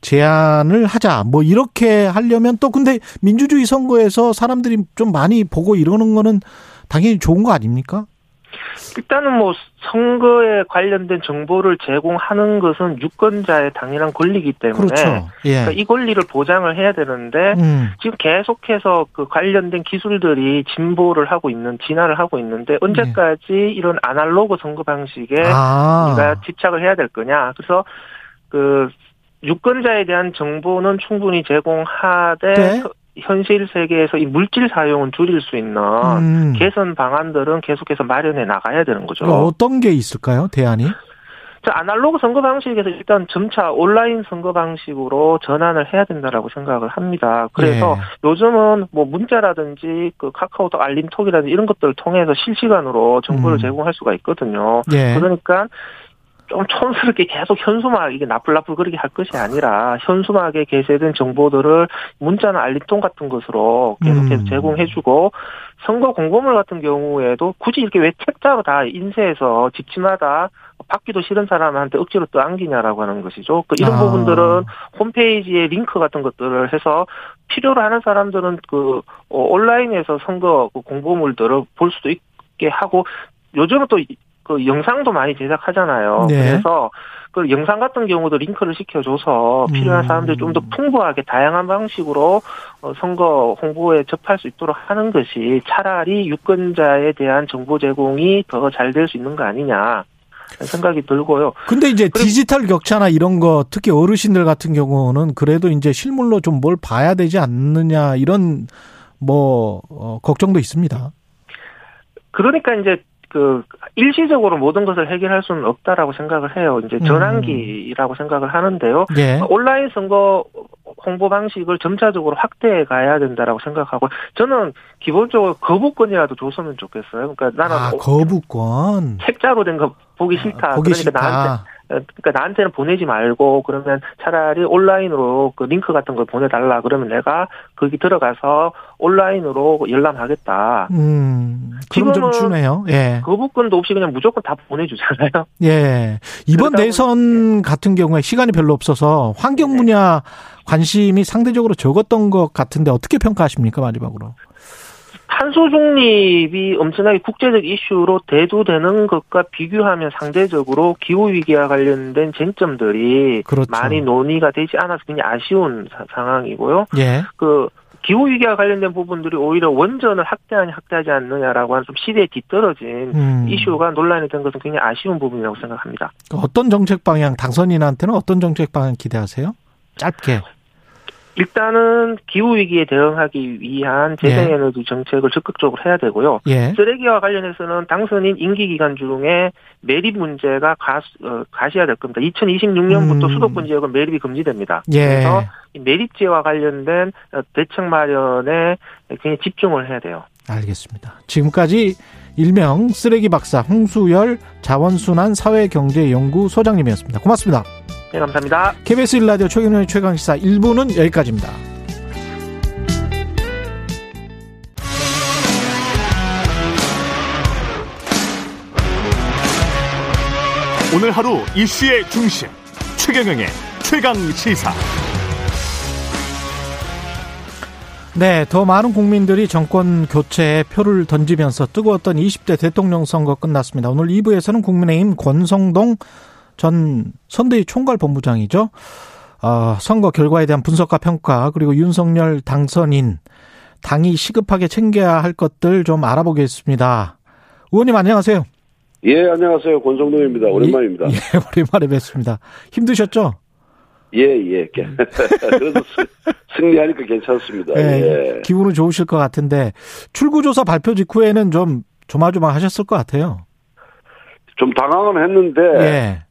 제한을 하자. 뭐 이렇게 하려면 또 근데 민주주의 선거에서 사람들이 좀 많이 보고 이러는 거는 당연히 좋은 거 아닙니까? 일단은 뭐 선거에 관련된 정보를 제공하는 것은 유권자의 당연한 권리이기 때문에 그렇죠. 예. 그러니까 이 권리를 보장을 해야 되는데 음. 지금 계속해서 그 관련된 기술들이 진보를 하고 있는 진화를 하고 있는데 언제까지 예. 이런 아날로그 선거 방식에 아. 우리가 집착을 해야 될 거냐 그래서 그 유권자에 대한 정보는 충분히 제공하되 네. 현실 세계에서 이 물질 사용은 줄일 수 있는 음. 개선 방안들은 계속해서 마련해 나가야 되는 거죠. 어떤 게 있을까요, 대안이? 아날로그 선거 방식에서 일단 점차 온라인 선거 방식으로 전환을 해야 된다라고 생각을 합니다. 그래서 예. 요즘은 뭐 문자라든지 그 카카오톡 알림톡이라든지 이런 것들을 통해서 실시간으로 정보를 음. 제공할 수가 있거든요. 예. 그러니까 좀 촌스럽게 계속 현수막 이게 나풀나풀 그렇게 할 것이 아니라 현수막에 게재된 정보들을 문자나 알림통 같은 것으로 계속해서 음. 제공해주고 선거 공고물 같은 경우에도 굳이 이렇게 왜 책자로 다 인쇄해서 집집마다 받기도 싫은 사람한테 억지로 또 안기냐라고 하는 것이죠. 그 이런 아. 부분들은 홈페이지에 링크 같은 것들을 해서 필요로 하는 사람들은 그 어, 온라인에서 선거 그 공보물들을 볼 수도 있게 하고 요즘은 또 그 영상도 많이 제작하잖아요. 네. 그래서 그 영상 같은 경우도 링크를 시켜줘서 필요한 음. 사람들이 좀 더 풍부하게 다양한 방식으로 어, 선거 홍보에 접할 수 있도록 하는 것이 차라리 유권자에 대한 정보 제공이 더 잘 될 수 있는 거 아니냐. 생각이 들고요. 근데 이제 디지털 격차나 이런 거 특히 어르신들 같은 경우는 그래도 이제 실물로 좀 뭘 봐야 되지 않느냐 이런 뭐 어, 걱정도 있습니다. 그러니까 이제 그 일시적으로 모든 것을 해결할 수는 없다라고 생각을 해요. 이제 음. 전환기라고 음. 생각을 하는데요. 예. 온라인 선거 홍보 방식을 점차적으로 확대해 가야 된다라고 생각하고 저는 기본적으로 거부권이라도 줬으면 좋겠어요. 그러니까 나는 아, 거부권 책자로 된 거 보기 싫다. 아, 보기 그러니까 싫다. 나한테 그러니까 나한테는 보내지 말고 그러면 차라리 온라인으로 그 링크 같은 걸 보내달라 그러면 내가 거기 들어가서 온라인으로 열람하겠다. 음, 지금 좀 주네요. 예. 거부권도 없이 그냥 무조건 다 보내주잖아요. 예. 이번 대선 네. 같은 경우에 시간이 별로 없어서 환경 분야 관심이 상대적으로 적었던 것 같은데 어떻게 평가하십니까 마지막으로? 탄소 중립이 엄청나게 국제적 이슈로 대두되는 것과 비교하면 상대적으로 기후 위기와 관련된 쟁점들이 그렇죠. 많이 논의가 되지 않아서 굉장히 아쉬운 사, 상황이고요. 예. 그 기후 위기와 관련된 부분들이 오히려 원전을 확대하냐 확대하지 않느냐라고 하는 좀 시대에 뒤떨어진 음. 이슈가 논란이 된 것은 굉장히 아쉬운 부분이라고 생각합니다. 어떤 정책 방향 당선인한테는 어떤 정책 방향 기대하세요? 짧게. 일단은 기후 위기에 대응하기 위한 재생 에너지 예. 정책을 적극적으로 해야 되고요. 예. 쓰레기와 관련해서는 당선인 임기 기간 중에 매립 문제가 가, 어, 가셔야 될 겁니다. 2026년부터 음. 수도권 지역은 매립이 금지됩니다. 예. 그래서 매립지와 관련된 대책 마련에 굉장히 집중을 해야 돼요. 알겠습니다. 지금까지 일명 쓰레기 박사 홍수열 자원순환 사회경제연구 소장님이었습니다. 고맙습니다. 네, 감사합니다. KBS 1라디오 최경련의 최강시사 1부는 여기까지입니다. 오늘 하루 이슈의 중심 최경영의 최강 시사. 네, 더 많은 국민들이 정권 교체에 표를 던지면서 뜨거웠던 20대 대통령 선거 끝났습니다. 오늘 2부에서는 국민의힘 권성동 전 선대위 총괄 본부장이죠. 어, 선거 결과에 대한 분석과 평가 그리고 윤석열 당선인 당이 시급하게 챙겨야 할 것들 좀 알아보겠습니다. 의원님 안녕하세요. 예, 안녕하세요. 권성동입니다. 오랜만입니다. 예, 예 오랜만에 뵙습니다. 힘드셨죠? 예, 예. 그래도 승리하니까 괜찮습니다. 예, 예. 기분은 좋으실 것 같은데 출구조사 발표 직후에는 좀 조마조마하셨을 것 같아요. 좀 당황은 했는데 예.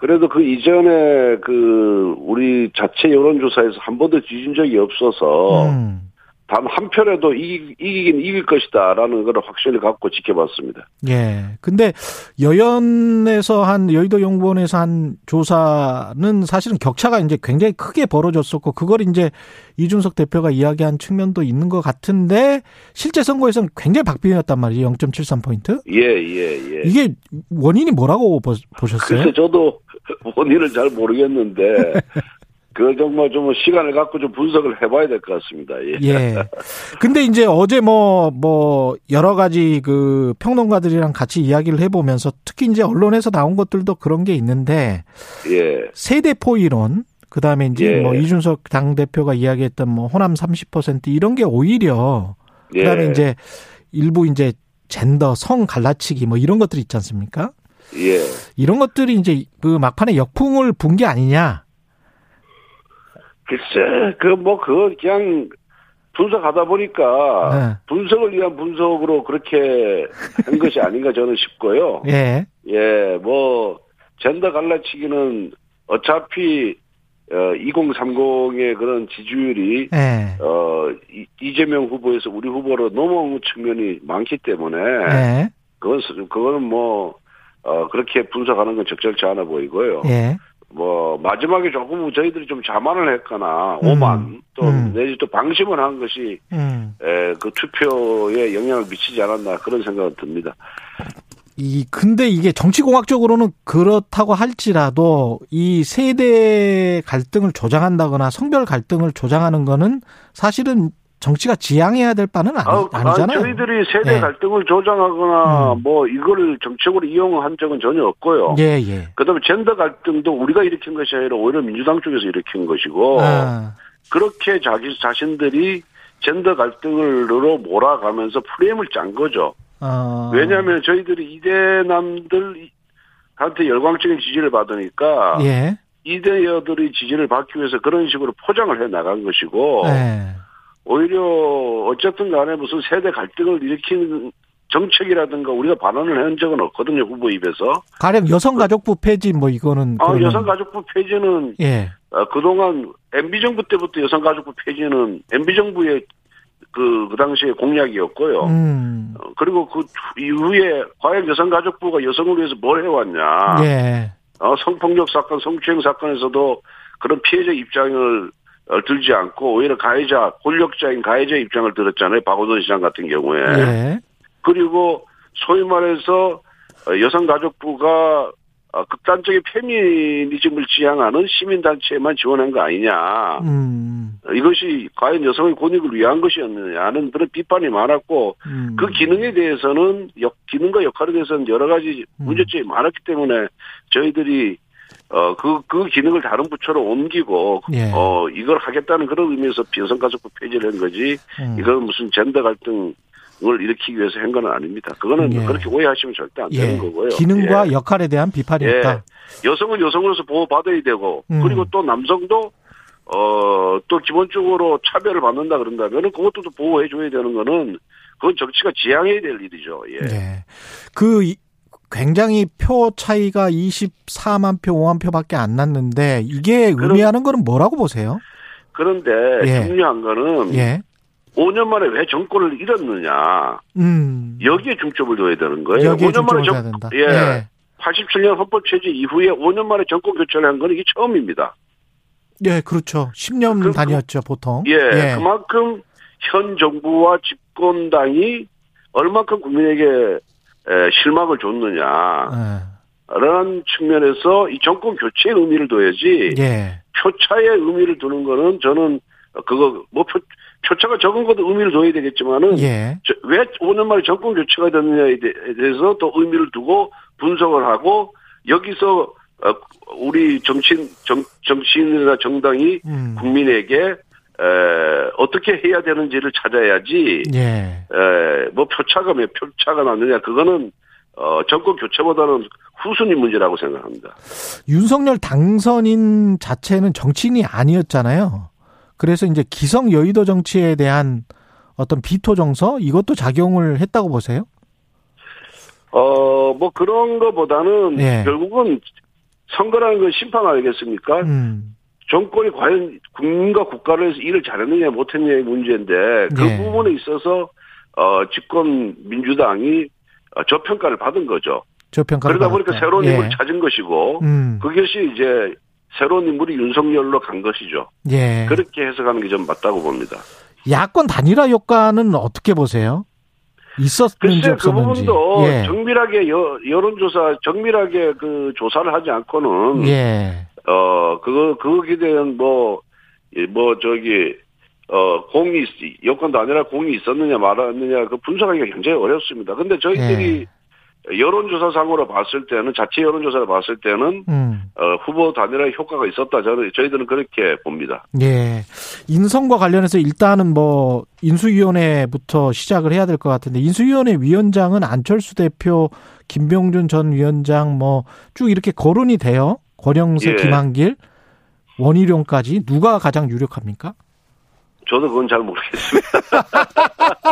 그래도 그 이전에 그 우리 자체 여론조사에서 한 번도 뒤진 적이 없어서 음. 단한 표라도 이기, 이기긴 이길 것이다라는 걸 확신을 갖고 지켜봤습니다. 예. 근데 여연에서 한 여의도 연구원에서 한 조사는 사실은 격차가 이제 굉장히 크게 벌어졌었고 그걸 이제 이준석 대표가 이야기한 측면도 있는 것 같은데 실제 선거에서는 굉장히 박빙이었단 말이에요. 0.73포인트. 예, 예, 예. 이게 원인이 뭐라고 보셨어요? 글쎄 저도 원인을 잘 모르겠는데 그 정말 좀 시간을 갖고 좀 분석을 해봐야 될 것 같습니다. 예. 예. 근데 이제 어제 뭐, 뭐, 여러 가지 그 평론가들이랑 같이 이야기를 해보면서 특히 이제 언론에서 나온 것들도 그런 게 있는데. 예. 세대포 이론, 그 다음에 이제 예. 뭐 이준석 당 대표가 이야기했던 뭐 호남 30% 이런 게 오히려 그 다음에 예. 이제 일부 이제 젠더, 성 갈라치기 뭐 이런 것들이 있지 않습니까? 예. 이런 것들이 이제 그 막판에 역풍을 분 게 아니냐. 글쎄, 그, 뭐, 그거 그냥 분석하다 보니까 네. 분석을 위한 분석으로 그렇게 한 것이 아닌가 저는 싶고요. 예. 예, 뭐, 젠더 갈라치기는 어차피 어, 2030의 그런 지지율이 네. 어 이, 이재명 후보에서 우리 후보로 넘어오는 측면이 많기 때문에 네. 그건 그거는 뭐 어, 그렇게 분석하는 건 적절치 않아 보이고요. 네. 뭐 마지막에 조금 저희들이 좀 자만을 했거나 음. 오만 또 음. 내지 또 방심을 한 것이 음. 에, 그 투표에 영향을 미치지 않았나 그런 생각은 듭니다. 이 근데 이게 정치공학적으로는 그렇다고 할지라도 이 세대 갈등을 조장한다거나 성별 갈등을 조장하는 거는 사실은 정치가 지향해야 될 바는 아니, 아, 아니잖아요. 아, 저희들이 세대 예. 갈등을 조장하거나 음. 뭐 이거를 정책으로 이용한 적은 전혀 없고요. 예, 예. 그다음에 젠더 갈등도 우리가 일으킨 것이 아니라 오히려 민주당 쪽에서 일으킨 것이고 아. 그렇게 자기 자신들이 젠더 갈등으로 몰아가면서 프레임을 짠 거죠. 아. 왜냐하면 저희들이 이대남들한테 열광적인 지지를 받으니까 예. 이대여들의 지지를 받기 위해서 그런 식으로 포장을 해 나간 것이고. 예. 오히려 어쨌든 간에 무슨 세대 갈등을 일으킨 정책이라든가 우리가 반원을 한 적은 없거든요 후보 입에서. 가령 여성가족부 폐지 뭐 이거는. 아 여성가족부 폐지는 예. 어, 그동안 MB 정부 때부터 여성가족부 폐지는 MB 정부의 그, 그 당시에 공약이었고요. 음. 어, 그리고 그 이후에 과연 여성가족부가 여성을 위해서 뭘 해왔냐. 예. 어, 성폭력 사건, 성추행 사건에서도 그런 피해자 입장을 어, 들지 않고 오히려 가해자 권력자인 가해자 입장을 들었잖아요. 박원순 시장 같은 경우에. 네. 그리고 소위 말해서 어, 여성가족부가 어, 극단적인 페미니즘을 지향하는 시민단체에만 지원한 거 아니냐. 음. 이것이 과연 여성의 권익을 위한 것이었느냐 하는 그런 비판이 많았고, 음. 그 기능에 대해서는, 역, 기능과 역할에 대해서는 여러 가지 음. 문제점이 음. 많았기 때문에 저희들이 어, 그, 그 기능을 다른 부처로 옮기고, 예. 어, 이걸 하겠다는 그런 의미에서 비여성가족부 폐지를 한 거지, 음. 이건 무슨 젠더 갈등을 일으키기 위해서 한 건 아닙니다. 그거는 예. 그렇게 오해하시면 절대 안 예. 되는 거고요. 기능과 예. 역할에 대한 비판이었다. 예. 여성은 여성으로서 보호받아야 되고, 음. 그리고 또 남성도, 어, 또 기본적으로 차별을 받는다 그런다면 그것도 보호해줘야 되는 거는 그건 정치가 지향해야 될 일이죠. 예. 네. 그 굉장히 표 차이가 24만 표, 5만 표밖에 안 났는데 이게 의미하는 거는 뭐라고 보세요? 그런데 예. 중요한 거는 예. 5년 만에 왜 정권을 잃었느냐. 음. 여기에 중점을 둬야 되는 거예요. 5년 만에 정, 된다. 예. 예. 87년 헌법 체제 이후에 5년 만에 정권 교체를 한 건 이게 처음입니다. 예, 그렇죠. 10년 그, 단위였죠, 보통. 예, 예, 그만큼 현 정부와 집권당이 얼마큼 국민에게 실망을 줬느냐. 라는 네. 측면에서 이 정권 교체의 의미를 둬야지. 예. 표차의 의미를 두는 거는 저는 그거 뭐 표, 표차가 적은 것도 의미를 둬야 되겠지만은 예. 왜 5년 만에 정권 교체가 됐느냐에 대해서 또 의미를 두고 분석을 하고 여기서 어, 우리 정치인 정, 정치인이나 정당이 음. 국민에게 에, 어떻게 해야 되는지를 찾아야지. 예. 에, 뭐 표차가 몇 표차가 났느냐 그거는 어, 정권 교체보다는 후순위 문제라고 생각합니다. 윤석열 당선인 자체는 정치인이 아니었잖아요. 그래서 이제 기성 여의도 정치에 대한 어떤 비토 정서 이것도 작용을 했다고 보세요? 어, 뭐 그런 거보다는 예. 결국은 선거라는 건 심판 아니겠습니까? 음. 정권이 과연 국민과 국가를 위해서 일을 잘했느냐 못했느냐의 문제인데 그 네. 부분에 있어서 어 집권 민주당이 어, 저평가를 받은 거죠. 저평가를 그러다 보니까 받았다. 새로운 인물을 예. 찾은 것이고 음. 그것이 이제 새로운 인물이 윤석열로 간 것이죠. 예. 그렇게 해석하는 게 좀 맞다고 봅니다. 야권 단일화 효과는 어떻게 보세요? 있었는지 글쎄, 그 부분도 예. 정밀하게 여, 여론조사 정밀하게 그 조사를 하지 않고는 예. 어, 그거, 그거에 대한 뭐, 뭐, 저기, 어, 공이, 여건도 아니라 공이 있었느냐 말았느냐, 그 분석하기가 굉장히 어렵습니다. 근데 저희들이 네. 여론조사상으로 봤을 때는, 자체 여론조사를 봤을 때는, 음. 어, 후보 단일화 효과가 있었다. 저는, 저희들은 그렇게 봅니다. 예. 인선과 관련해서 일단은 뭐, 인수위원회부터 시작을 해야 될 것 같은데, 인수위원회 위원장은 안철수 대표, 김병준 전 위원장 뭐, 쭉 이렇게 거론이 돼요. 권영세, 예. 김한길, 원희룡까지 누가 가장 유력합니까? 저도 그건 잘 모르겠습니다.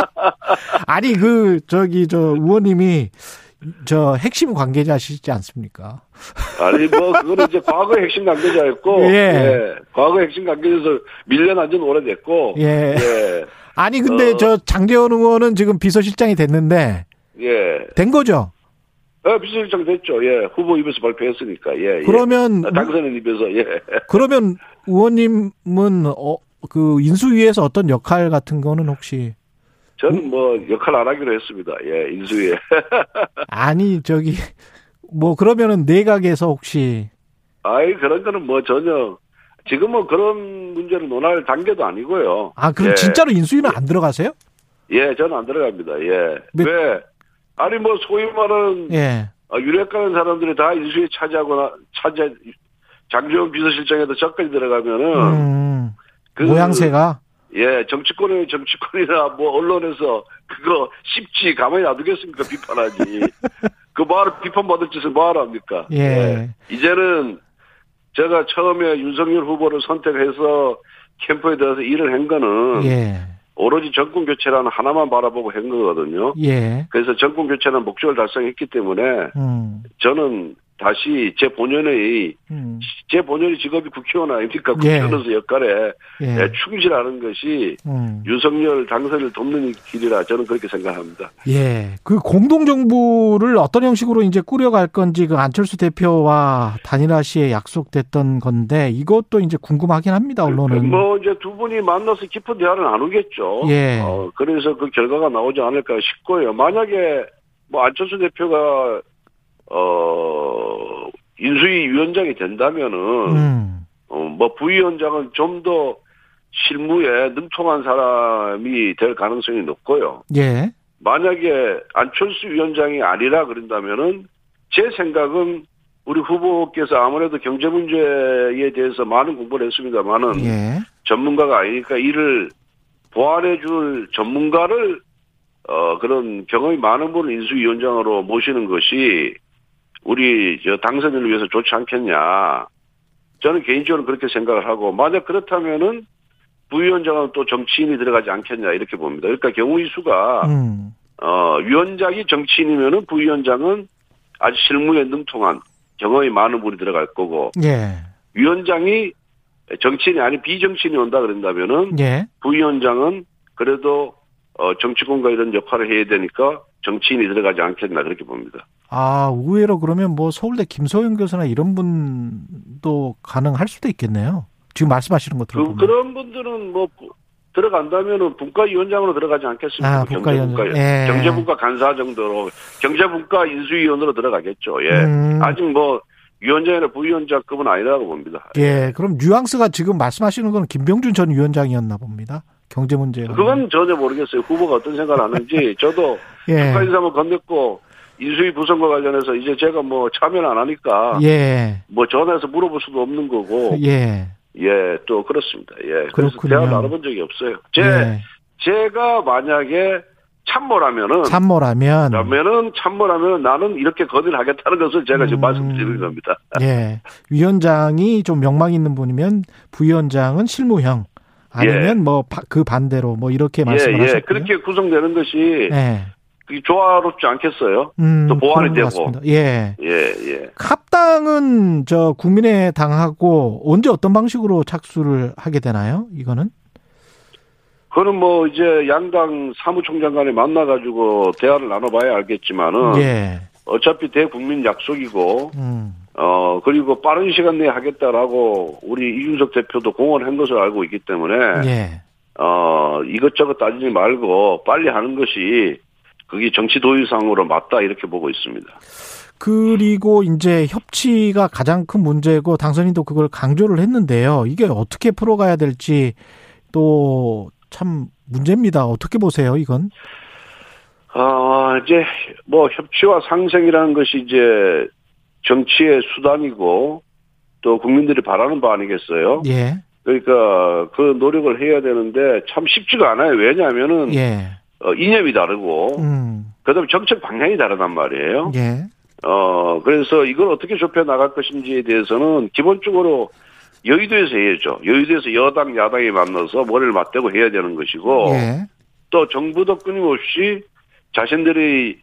아니 그 저기 저 의원님이 저 핵심 관계자시지 않습니까? 아니 뭐 그거는 이제 과거의 핵심 관계자였고, 예. 예. 과거 핵심 관계자에서 밀려난 지는 오래됐고, 예. 예. 아니 근데 어. 저 장재원 의원은 지금 비서실장이 됐는데, 예. 된 거죠? 어, 비서실장 됐죠. 예. 후보 입에서 발표했으니까. 예. 예. 그러면 예. 당선인 입에서 예. 그러면 의원님은 어, 그 인수위에서 어떤 역할 같은 거는 혹시 저는 뭐 역할 안 하기로 했습니다. 예, 인수위에. 아니 저기 뭐 그러면은 내각에서 혹시 아이 그런 거는 뭐 전혀 지금은 그런 문제를 논할 단계도 아니고요. 아 그럼 예. 진짜로 인수위는 안 들어가세요? 예, 저는 안 들어갑니다. 예. 네. 왜? 아니 뭐 소위 말하는 예. 어, 유력가는 사람들이 다 인수위 차지하거나 차지 장지원 비서실장에도 저까지 들어가면은 음, 그 모양새가 예, 정치권의 정치권이나 뭐 언론에서 그거 쉽지 가만히 놔두겠습니까? 비판하지. 그 말을 비판받을 짓을 뭐하러 합니까? 예. 예. 이제는 제가 처음에 윤석열 후보를 선택해서 캠프에 들어서 일을 한 거는 예. 오로지 정권 교체라는 하나만 바라보고 한 거거든요. 예. 그래서 정권 교체는 목적을 달성했기 때문에 음. 저는 다시 제 본연의 음. 제 본연의 직업이 국회의원 아닙니까? 예. 국회의원으로서 역할에 예. 예. 충실하는 것이 음. 윤석열 당선을 돕는 길이라 저는 그렇게 생각합니다. 예, 그 공동 정부를 어떤 형식으로 이제 꾸려갈 건지 그 안철수 대표와 단일화 시에 약속됐던 건데 이것도 이제 궁금하긴 합니다. 언론은 뭐 이제 두 분이 만나서 깊은 대화를 나누겠죠. 예. 어, 그래서 그 결과가 나오지 않을까 싶고요. 만약에 뭐 안철수 대표가 어, 인수위 위원장이 된다면은, 음. 어, 뭐 부위원장은 좀 더 실무에 능통한 사람이 될 가능성이 높고요. 예. 만약에 안철수 위원장이 아니라 그런다면은 제 생각은 우리 후보께서 아무래도 경제 문제에 대해서 많은 공부를 했습니다만은 예. 전문가가 아니니까 이를 보완해 줄 전문가를 어 그런 경험이 많은 분을 인수위원장으로 모시는 것이 우리 저 당선인을 위해서 좋지 않겠냐. 저는 개인적으로 그렇게 생각을 하고 만약 그렇다면은 부위원장은 또 정치인이 들어가지 않겠냐 이렇게 봅니다. 그러니까 경우의 수가 음. 어 위원장이 정치인이면은 부위원장은 아주 실무에 능통한 경험이 많은 분이 들어갈 거고 예. 위원장이 정치인이 아닌 비정치인이 온다 그런다면은 예. 부위원장은 그래도 어 정치권과 이런 역할을 해야 되니까 정치인이 들어가지 않겠나 그렇게 봅니다. 아, 의외로 그러면 뭐 서울대 김소영 교수나 이런 분도 가능할 수도 있겠네요. 지금 말씀하시는 것 들어보면. 그, 그런 분들은 뭐 들어간다면은 분과위원장으로 들어가지 않겠습니까? 아, 분과위원장. 예. 경제분과 간사 정도로 경제분과 인수위원으로 들어가겠죠. 예. 음. 아직 뭐 위원장이나 부위원장급은 아니라고 봅니다. 예. 그럼 뉘앙스가 지금 말씀하시는 건 김병준 전 위원장이었나 봅니다. 경제 문제. 그건 전혀 모르겠어요. 후보가 어떤 생각을 하는지 저도 예. 국가인사만 건넸고 인수위 부선과 관련해서 이제 제가 뭐 참여를 안 하니까 예. 뭐 전화해서 물어볼 수도 없는 거고 예. 예, 또 그렇습니다. 예. 그래서 그렇군요. 대화 나눠본 적이 없어요. 제 예. 제가 만약에 참모라면은 참모라면 그러면은 참모라면 나는 이렇게 건의를 하겠다는 것을 제가 지금 음, 말씀드리는 겁니다. 예. 위원장이 좀 명망 있는 분이면 부위원장은 실무형 아니면 예. 뭐그 반대로 뭐 이렇게 말씀하셨고요. 예, 예. 그렇게 구성되는 것이 예. 그게 조화롭지 않겠어요? 음, 또 보완이 되고. 같습니다. 예. 예, 예. 합당은 저 국민의당하고 언제 어떤 방식으로 착수를 하게 되나요? 이거는? 그거는 뭐 이제 양당 사무총장 간에 만나가지고 대화를 나눠봐야 알겠지만은. 예. 어차피 대국민 약속이고, 음. 어, 그리고 빠른 시간 내에 하겠다라고 우리 이준석 대표도 공언한 것을 알고 있기 때문에. 예. 어, 이것저것 따지지 말고 빨리 하는 것이 그게 정치 도의상으로 맞다 이렇게 보고 있습니다. 그리고 이제 협치가 가장 큰 문제고 당선인도 그걸 강조를 했는데요. 이게 어떻게 풀어가야 될지 또 참 문제입니다. 어떻게 보세요, 이건? 아, 이제 뭐 협치와 상생이라는 것이 이제 정치의 수단이고 또 국민들이 바라는 바 아니겠어요? 예. 그러니까 그 노력을 해야 되는데 참 쉽지가 않아요. 왜냐하면은 예. 어, 이념이 다르고, 음. 그 다음에 정책 방향이 다르단 말이에요. 예. 어, 그래서 이걸 어떻게 좁혀 나갈 것인지에 대해서는 기본적으로 여의도에서 해야죠. 여의도에서 여당, 야당이 만나서 머리를 맞대고 해야 되는 것이고, 예. 또 정부도 끊임없이 자신들의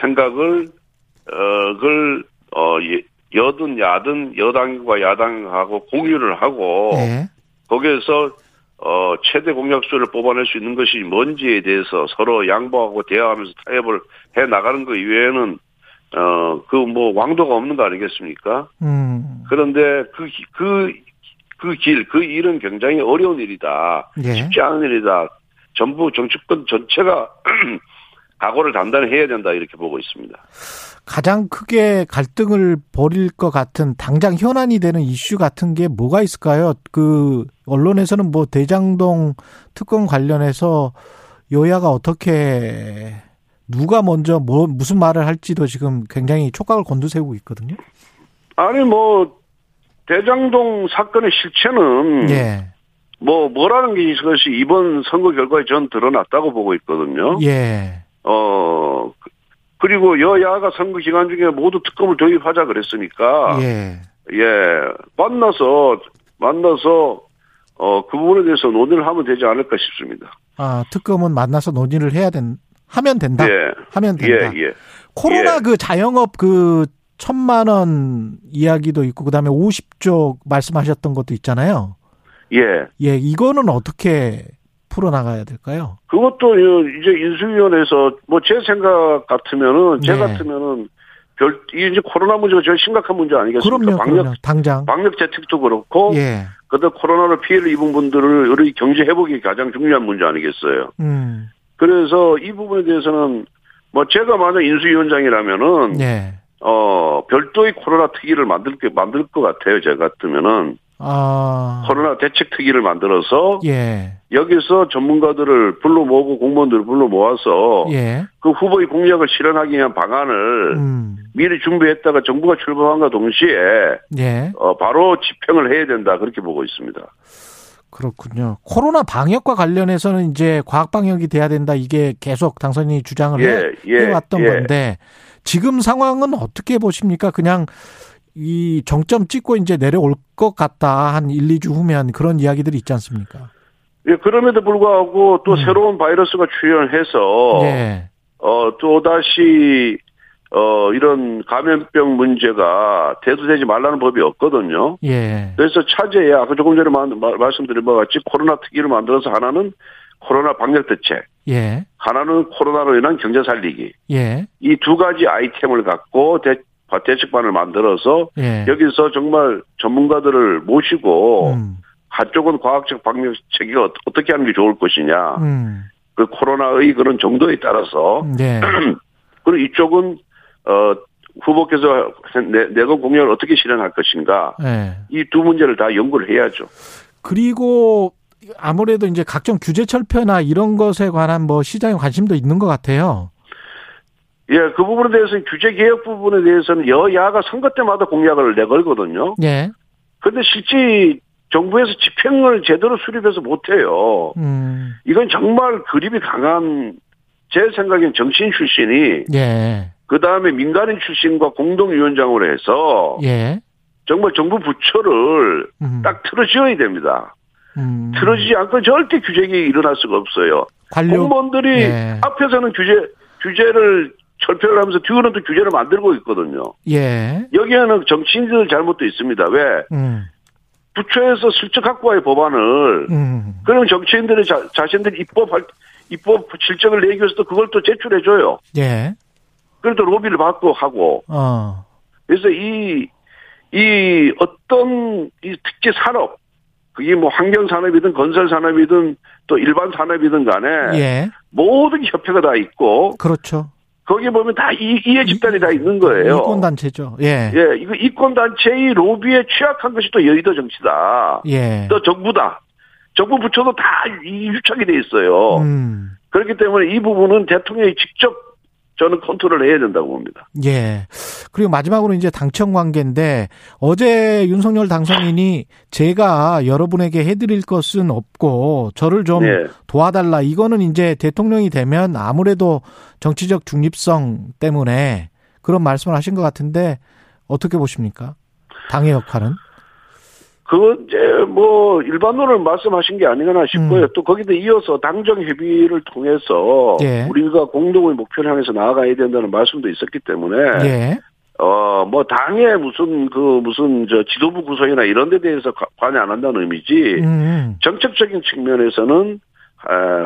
생각을 어, 그걸, 어, 여든 야든 여당과 야당하고 공유를 하고, 네. 거기에서, 어, 최대 공약수를 뽑아낼 수 있는 것이 뭔지에 대해서 서로 양보하고 대화하면서 타협을 해 나가는 것 이외에는, 어, 그 뭐 왕도가 없는 거 아니겠습니까? 음. 그런데 그, 그, 그 길, 그 일은 굉장히 어려운 일이다. 네. 쉽지 않은 일이다. 전부 정치권 전체가 각오를 단단히 해야 된다 이렇게 보고 있습니다. 가장 크게 갈등을 벌일 것 같은 당장 현안이 되는 이슈 같은 게 뭐가 있을까요? 그 언론에서는 뭐 대장동 특검 관련해서 여야가 어떻게 누가 먼저 뭐 무슨 말을 할지도 지금 굉장히 촉각을 곤두세우고 있거든요. 아니 뭐 대장동 사건의 실체는 예. 뭐 뭐라는 게 이것이 이번 선거 결과에 전 드러났다고 보고 있거든요. 예. 어 그리고 여야가 선거 기간 중에 모두 특검을 도입하자 그랬으니까 예. 예 만나서 만나서 어 그 부분에 대해서 논의를 하면 되지 않을까 싶습니다. 아 특검은 만나서 논의를 해야 된 하면 된다. 예. 하면 된다. 예, 예. 코로나 예. 그 자영업 그 천만 원 이야기도 있고 그다음에 50조 말씀하셨던 것도 있잖아요. 예. 예, 이거는 어떻게 풀어나가야 될까요? 그것도 이제 인수위원회에서 뭐 제 생각 같으면은, 제 네. 같으면은 별, 이제 코로나 문제가 제일 심각한 문제 아니겠습니까? 그럼요, 방역, 그럼요. 당장. 방역 재택도 그렇고, 예. 그다음 코로나로 피해를 입은 분들을 우리 경제 회복이 가장 중요한 문제 아니겠어요? 음. 그래서 이 부분에 대해서는 뭐 제가 만약 인수위원장이라면은, 예. 어, 별도의 코로나 특위를 만들, 만들 것 같아요, 제가 같으면은. 아. 코로나 대책 특위를 만들어서 예. 여기서 전문가들을 불러 모으고 공무원들을 불러 모아서 예. 그 후보의 공약을 실현하기 위한 방안을 음. 미리 준비했다가 정부가 출범한과 동시에 예. 어, 바로 집행을 해야 된다 그렇게 보고 있습니다. 그렇군요. 코로나 방역과 관련해서는 이제 과학 방역이 돼야 된다 이게 계속 당선인이 주장을 예, 해, 예, 왔던 예. 건데 지금 상황은 어떻게 보십니까? 그냥 이 정점 찍고 이제 내려올 것 같다. 한 1, 2주 후면 그런 이야기들이 있지 않습니까? 예, 그럼에도 불구하고 또 음. 새로운 바이러스가 출현해서 예. 어, 또 다시 어, 이런 감염병 문제가 대두되지 말라는 법이 없거든요. 예. 그래서 차제에 아까 조금 전에 마, 마, 말씀드린 바와 같이 코로나 특위를 만들어서 하나는 코로나 방역 대책. 예. 하나는 코로나로 인한 경제 살리기. 예. 이두 가지 아이템을 갖고 대, 대책반을 만들어서 예. 여기서 정말 전문가들을 모시고 음. 한쪽은 과학적 방역책이 어떻게 하는 게 좋을 것이냐. 음. 그 코로나의 그런 정도에 따라서 네. 그리고 이쪽은 어 후보께서 내건 공약을 어떻게 실현할 것인가. 네. 이두 문제를 다 연구를 해야죠. 그리고 아무래도 이제 각종 규제 철폐나 이런 것에 관한 뭐 시장에 관심도 있는 것 같아요. 예, 그 부분에 대해서는 규제 개혁 부분에 대해서는 여야가 선거 때마다 공약을 내걸거든요. 예. 근데 실제 정부에서 집행을 제대로 수립해서 못해요. 음. 이건 정말 그립이 강한 제 생각엔 정치인 출신이 예. 그 다음에 민간인 출신과 공동위원장으로 해서 예. 정말 정부 부처를 음. 딱 틀어지어야 됩니다. 음. 틀어지지 않고 절대 규제가 일어날 수가 없어요. 관료... 공무원들이 예. 앞에서는 규제 규제를 철폐를 하면서 또 규제를 만들고 있거든요. 예. 여기에는 정치인들 잘못도 있습니다. 왜? 음. 부처에서 갖고 와요 법안을. 음. 그러면 정치인들이 자, 자신들이 입법 입법 실적을 내기 위해서도 그걸 또 제출해 줘요. 예. 그래도 로비를 받고 하고. 어. 그래서 이, 이 어떤 이 특히 산업, 그게 뭐 환경 산업이든 건설 산업이든 또 일반 산업이든 간에 예. 모든 협회가 다 있고. 그렇죠. 거기 보면 다 이, 이해 집단이 다 있는 거예요. 이권 단체죠. 예. 예, 이거 이권 단체의 로비에 취약한 것이 또 여의도 정치다. 예. 또 정부다. 정부 부처도 다 유착이 돼 있어요. 음. 그렇기 때문에 이 부분은 대통령이 직접 저는 컨트롤 해야 된다고 봅니다. 예. 그리고 마지막으로 이제 당청 관계인데 어제 윤석열 당선인이 제가 여러분에게 해드릴 것은 없고 저를 좀 네. 도와달라. 이거는 이제 대통령이 되면 아무래도 정치적 중립성 때문에 그런 말씀을 하신 것 같은데 어떻게 보십니까? 당의 역할은? 그건 이제 뭐 일반론을 말씀하신 게 아니거나 싶고요. 음. 또 거기도 이어서 당정 협의를 통해서 예. 우리가 공동의 목표를 향해서 나아가야 된다는 말씀도 있었기 때문에 예. 어뭐 당의 무슨 그 무슨 저 지도부 구성이나 이런 데 대해서 관여 안 한다는 의미지 음. 정책적인 측면에서는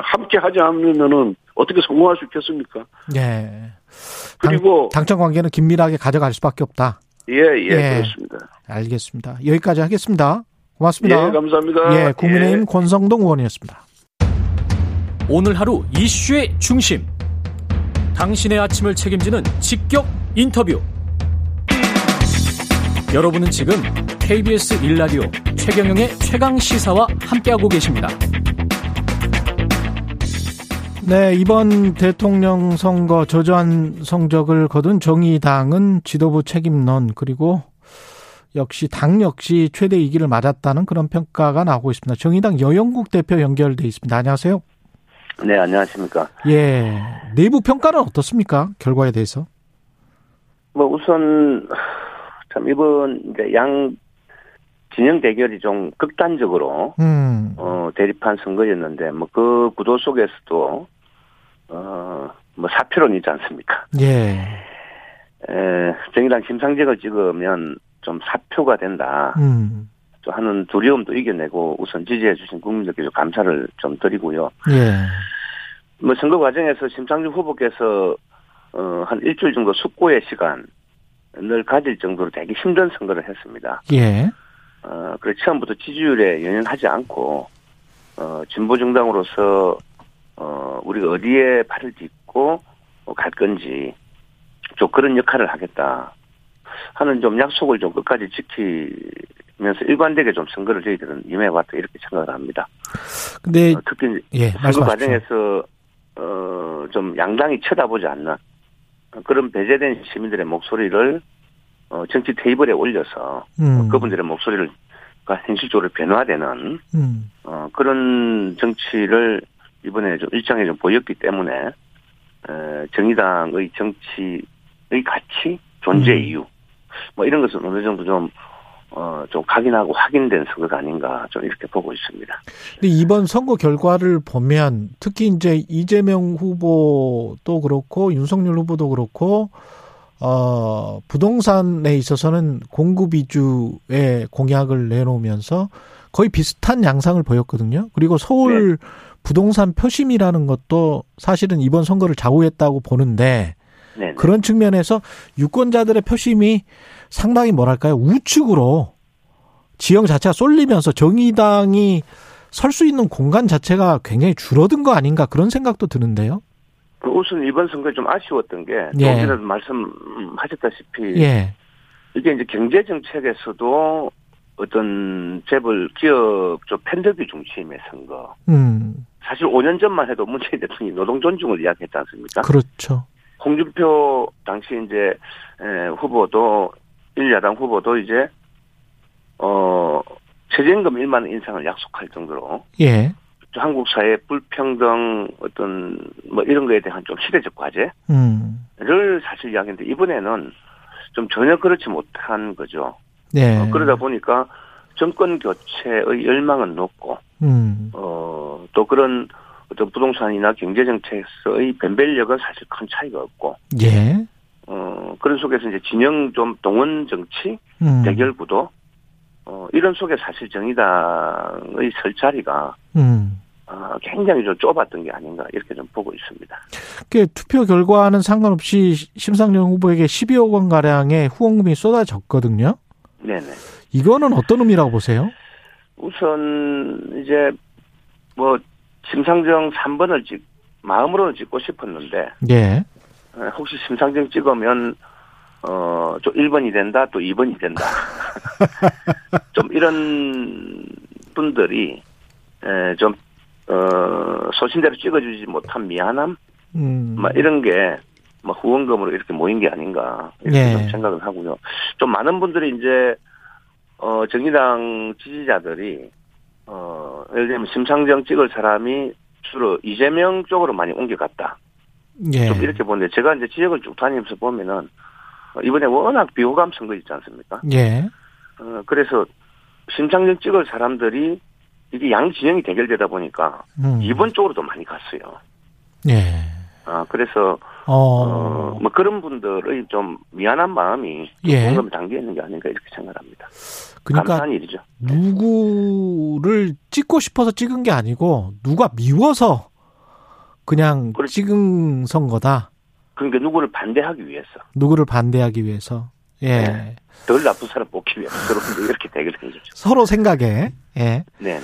함께 하지 않으면은 어떻게 성공할 수 있겠습니까? 예. 그리고 당, 정 관계는 긴밀하게 가져갈 수밖에 없다. 예, 예, 예, 그렇습니다. 알겠습니다. 여기까지 하겠습니다. 고맙습니다. 예, 감사합니다. 예, 국민의힘 예. 권성동 의원이었습니다. 오늘 하루 이슈의 중심. 당신의 아침을 책임지는 직격 인터뷰. 여러분은 지금 KBS 일라디오 최경영의 최강 시사와 함께하고 계십니다. 네, 이번 대통령 선거 저조한 성적을 거둔 정의당은 지도부 책임론 그리고 역시 당 역시 최대 위기를 맞았다는 그런 평가가 나오고 있습니다. 정의당 여영국 대표 연결돼 있습니다. 안녕하세요. 네, 안녕하십니까. 예. 내부 평가는 어떻습니까? 결과에 대해서? 뭐 우선 참 이번 이제 양 진영 대결이 좀 극단적으로 음. 어 대립한 선거였는데 뭐 그 구도 속에서도 어뭐 사표론이 있지 않습니까? 예. 에, 정의당 심상정을 찍으면 좀 사표가 된다. 음. 또 하는 두려움도 이겨내고 우선 지지해 주신 국민들께 감사를 좀 드리고요. 예. 뭐 선거 과정에서 심상정 후보께서 어, 한 일주일 정도 숙고의 시간을 가질 정도로 되게 힘든 선거를 했습니다. 예. 어, 그래 처음부터 지지율에 연연하지 않고 어, 진보 정당으로서 어, 우리가 어디에 발을 딛고 어, 갈 건지 좀 그런 역할을 하겠다 하는 좀 약속을 좀 끝까지 지키면서 일관되게 좀 선거를 저희들은 임해왔다 이렇게 생각을 합니다. 근데 어, 특히 예, 선거 과정에서 어, 좀 양당이 쳐다보지 않는 그런 배제된 시민들의 목소리를 어, 정치 테이블에 올려서 음. 그분들의 목소리를 현실적으로 변화되는 음. 어, 그런 정치를 이번에 좀 일정에 좀 보였기 때문에 에, 정의당의 정치의 가치, 존재 음. 이유 뭐 이런 것은 어느 정도 좀 어, 좀 각인하고 확인된 선거가 아닌가 좀 이렇게 보고 있습니다. 근데 이번 선거 결과를 보면 특히 이제 이재명 후보도 그렇고 윤석열 후보도 그렇고 어, 부동산에 있어서는 공급 위주의 공약을 내놓으면서 거의 비슷한 양상을 보였거든요. 그리고 서울 네. 부동산 표심이라는 것도 사실은 이번 선거를 좌우했다고 보는데 네네. 그런 측면에서 유권자들의 표심이 상당히 뭐랄까요 우측으로 지형 자체가 쏠리면서 정의당이 설 수 있는 공간 자체가 굉장히 줄어든 거 아닌가 그런 생각도 드는데요. 그 우선 이번 선거에 좀 아쉬웠던 게 예. 조금이라도 말씀하셨다시피 예. 이게 이제 경제 정책에서도 어떤 재벌 기업 좀 팬더비 중심의 선거. 음. 사실 5년 전만 해도 문재인 대통령이 노동 존중을 이야기했지 않습니까? 그렇죠. 홍준표 당시 이제 후보도 일야당 후보도 이제 어 최저임금 1만 원 인상을 약속할 정도로 예. 한국 사회 불평등 어떤 뭐 이런 거에 대한 좀 시대적 과제를 음. 사실 이야기했는데 이번에는 좀 전혀 그렇지 못한 거죠. 네. 어, 그러다 보니까 정권 교체의 열망은 높고 음. 어또 그런 어떤 부동산이나 경제 정책에서의 변별력은 사실 큰 차이가 없고 예. 어 그런 속에서 이제 진영 좀 동원 정치 음. 대결 구도 어 이런 속에 사실 정의당의 설 자리가 음. 어, 굉장히 좀 좁았던 게 아닌가 이렇게 좀 보고 있습니다. 그 투표 결과는 상관없이 심상정 후보에게 12억 원 가량의 후원금이 쏟아졌거든요. 네네. 이거는 어떤 의미라고 보세요? 우선 이제 뭐 심상정 3번을 찍 마음으로는 찍고 싶었는데 예. 혹시 심상정 찍으면 어좀 1번이 된다 또 2번이 된다. 좀 이런 분들이 좀 어, 소신대로 찍어주지 못한 미안함, 음. 막 이런 게, 뭐 후원금으로 이렇게 모인 게 아닌가, 이렇게 예. 좀 생각을 하고요. 좀 많은 분들이 이제, 어, 정의당 지지자들이, 어, 예를 들면 심상정 찍을 사람이 주로 이재명 쪽으로 많이 옮겨갔다. 예. 좀 이렇게 보는데, 제가 이제 지역을 쭉 다니면서 보면은, 어, 이번에 워낙 비호감 선거 있지 않습니까? 예. 어, 그래서 심상정 찍을 사람들이 이게 양 진영이 대결되다 보니까 음. 이번 쪽으로 도 많이 갔어요. 예. 아 그래서 어. 어, 뭐 그런 분들의 좀 미안한 마음이 예. 공감 담겨 있는 게 아닌가 이렇게 생각합니다. 그러니까 감사한 일이죠. 누구를 찍고 싶어서 찍은 게 아니고 누가 미워서 그냥 그렇지. 찍은 선 거다. 그러니까 누구를 반대하기 위해서. 누구를 반대하기 위해서. 예. 네. 덜 나쁜 사람 뽑기 위해서 그런 이렇게 대결된 거죠. 서로 생각에. 예. 네.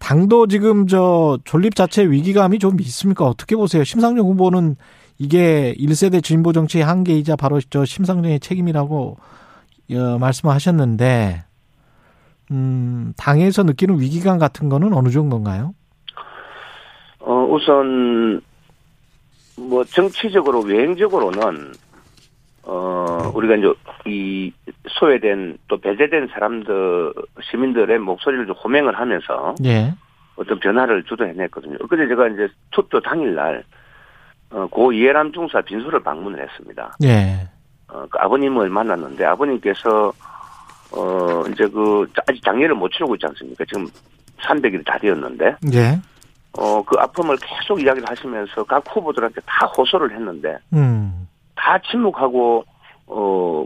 당도 지금 저 존립 자체 위기감이 좀 있습니까? 어떻게 보세요? 심상정 후보는 이게 1세대 진보 정치의 한계이자 바로 저 심상정의 책임이라고 어, 말씀하셨는데 음, 당에서 느끼는 위기감 같은 거는 어느 정도인가요? 어, 우선 뭐 정치적으로 외행적으로는 어 우리가 이제 이 소외된 또 배제된 사람들 시민들의 목소리를 좀 호명을 하면서 예. 어떤 변화를 주도해냈거든요. 그때 제가 이제 투표 당일날 어, 고 이해람 중사 빈소를 방문을 했습니다. 예. 어, 그 아버님을 만났는데 아버님께서 어 이제 그 아직 장례를 못 치르고 있지 않습니까? 지금 300일이 다 되었는데. 예. 어, 그 아픔을 계속 이야기를 하시면서 각 후보들한테 다 호소를 했는데, 음. 다 침묵하고, 어,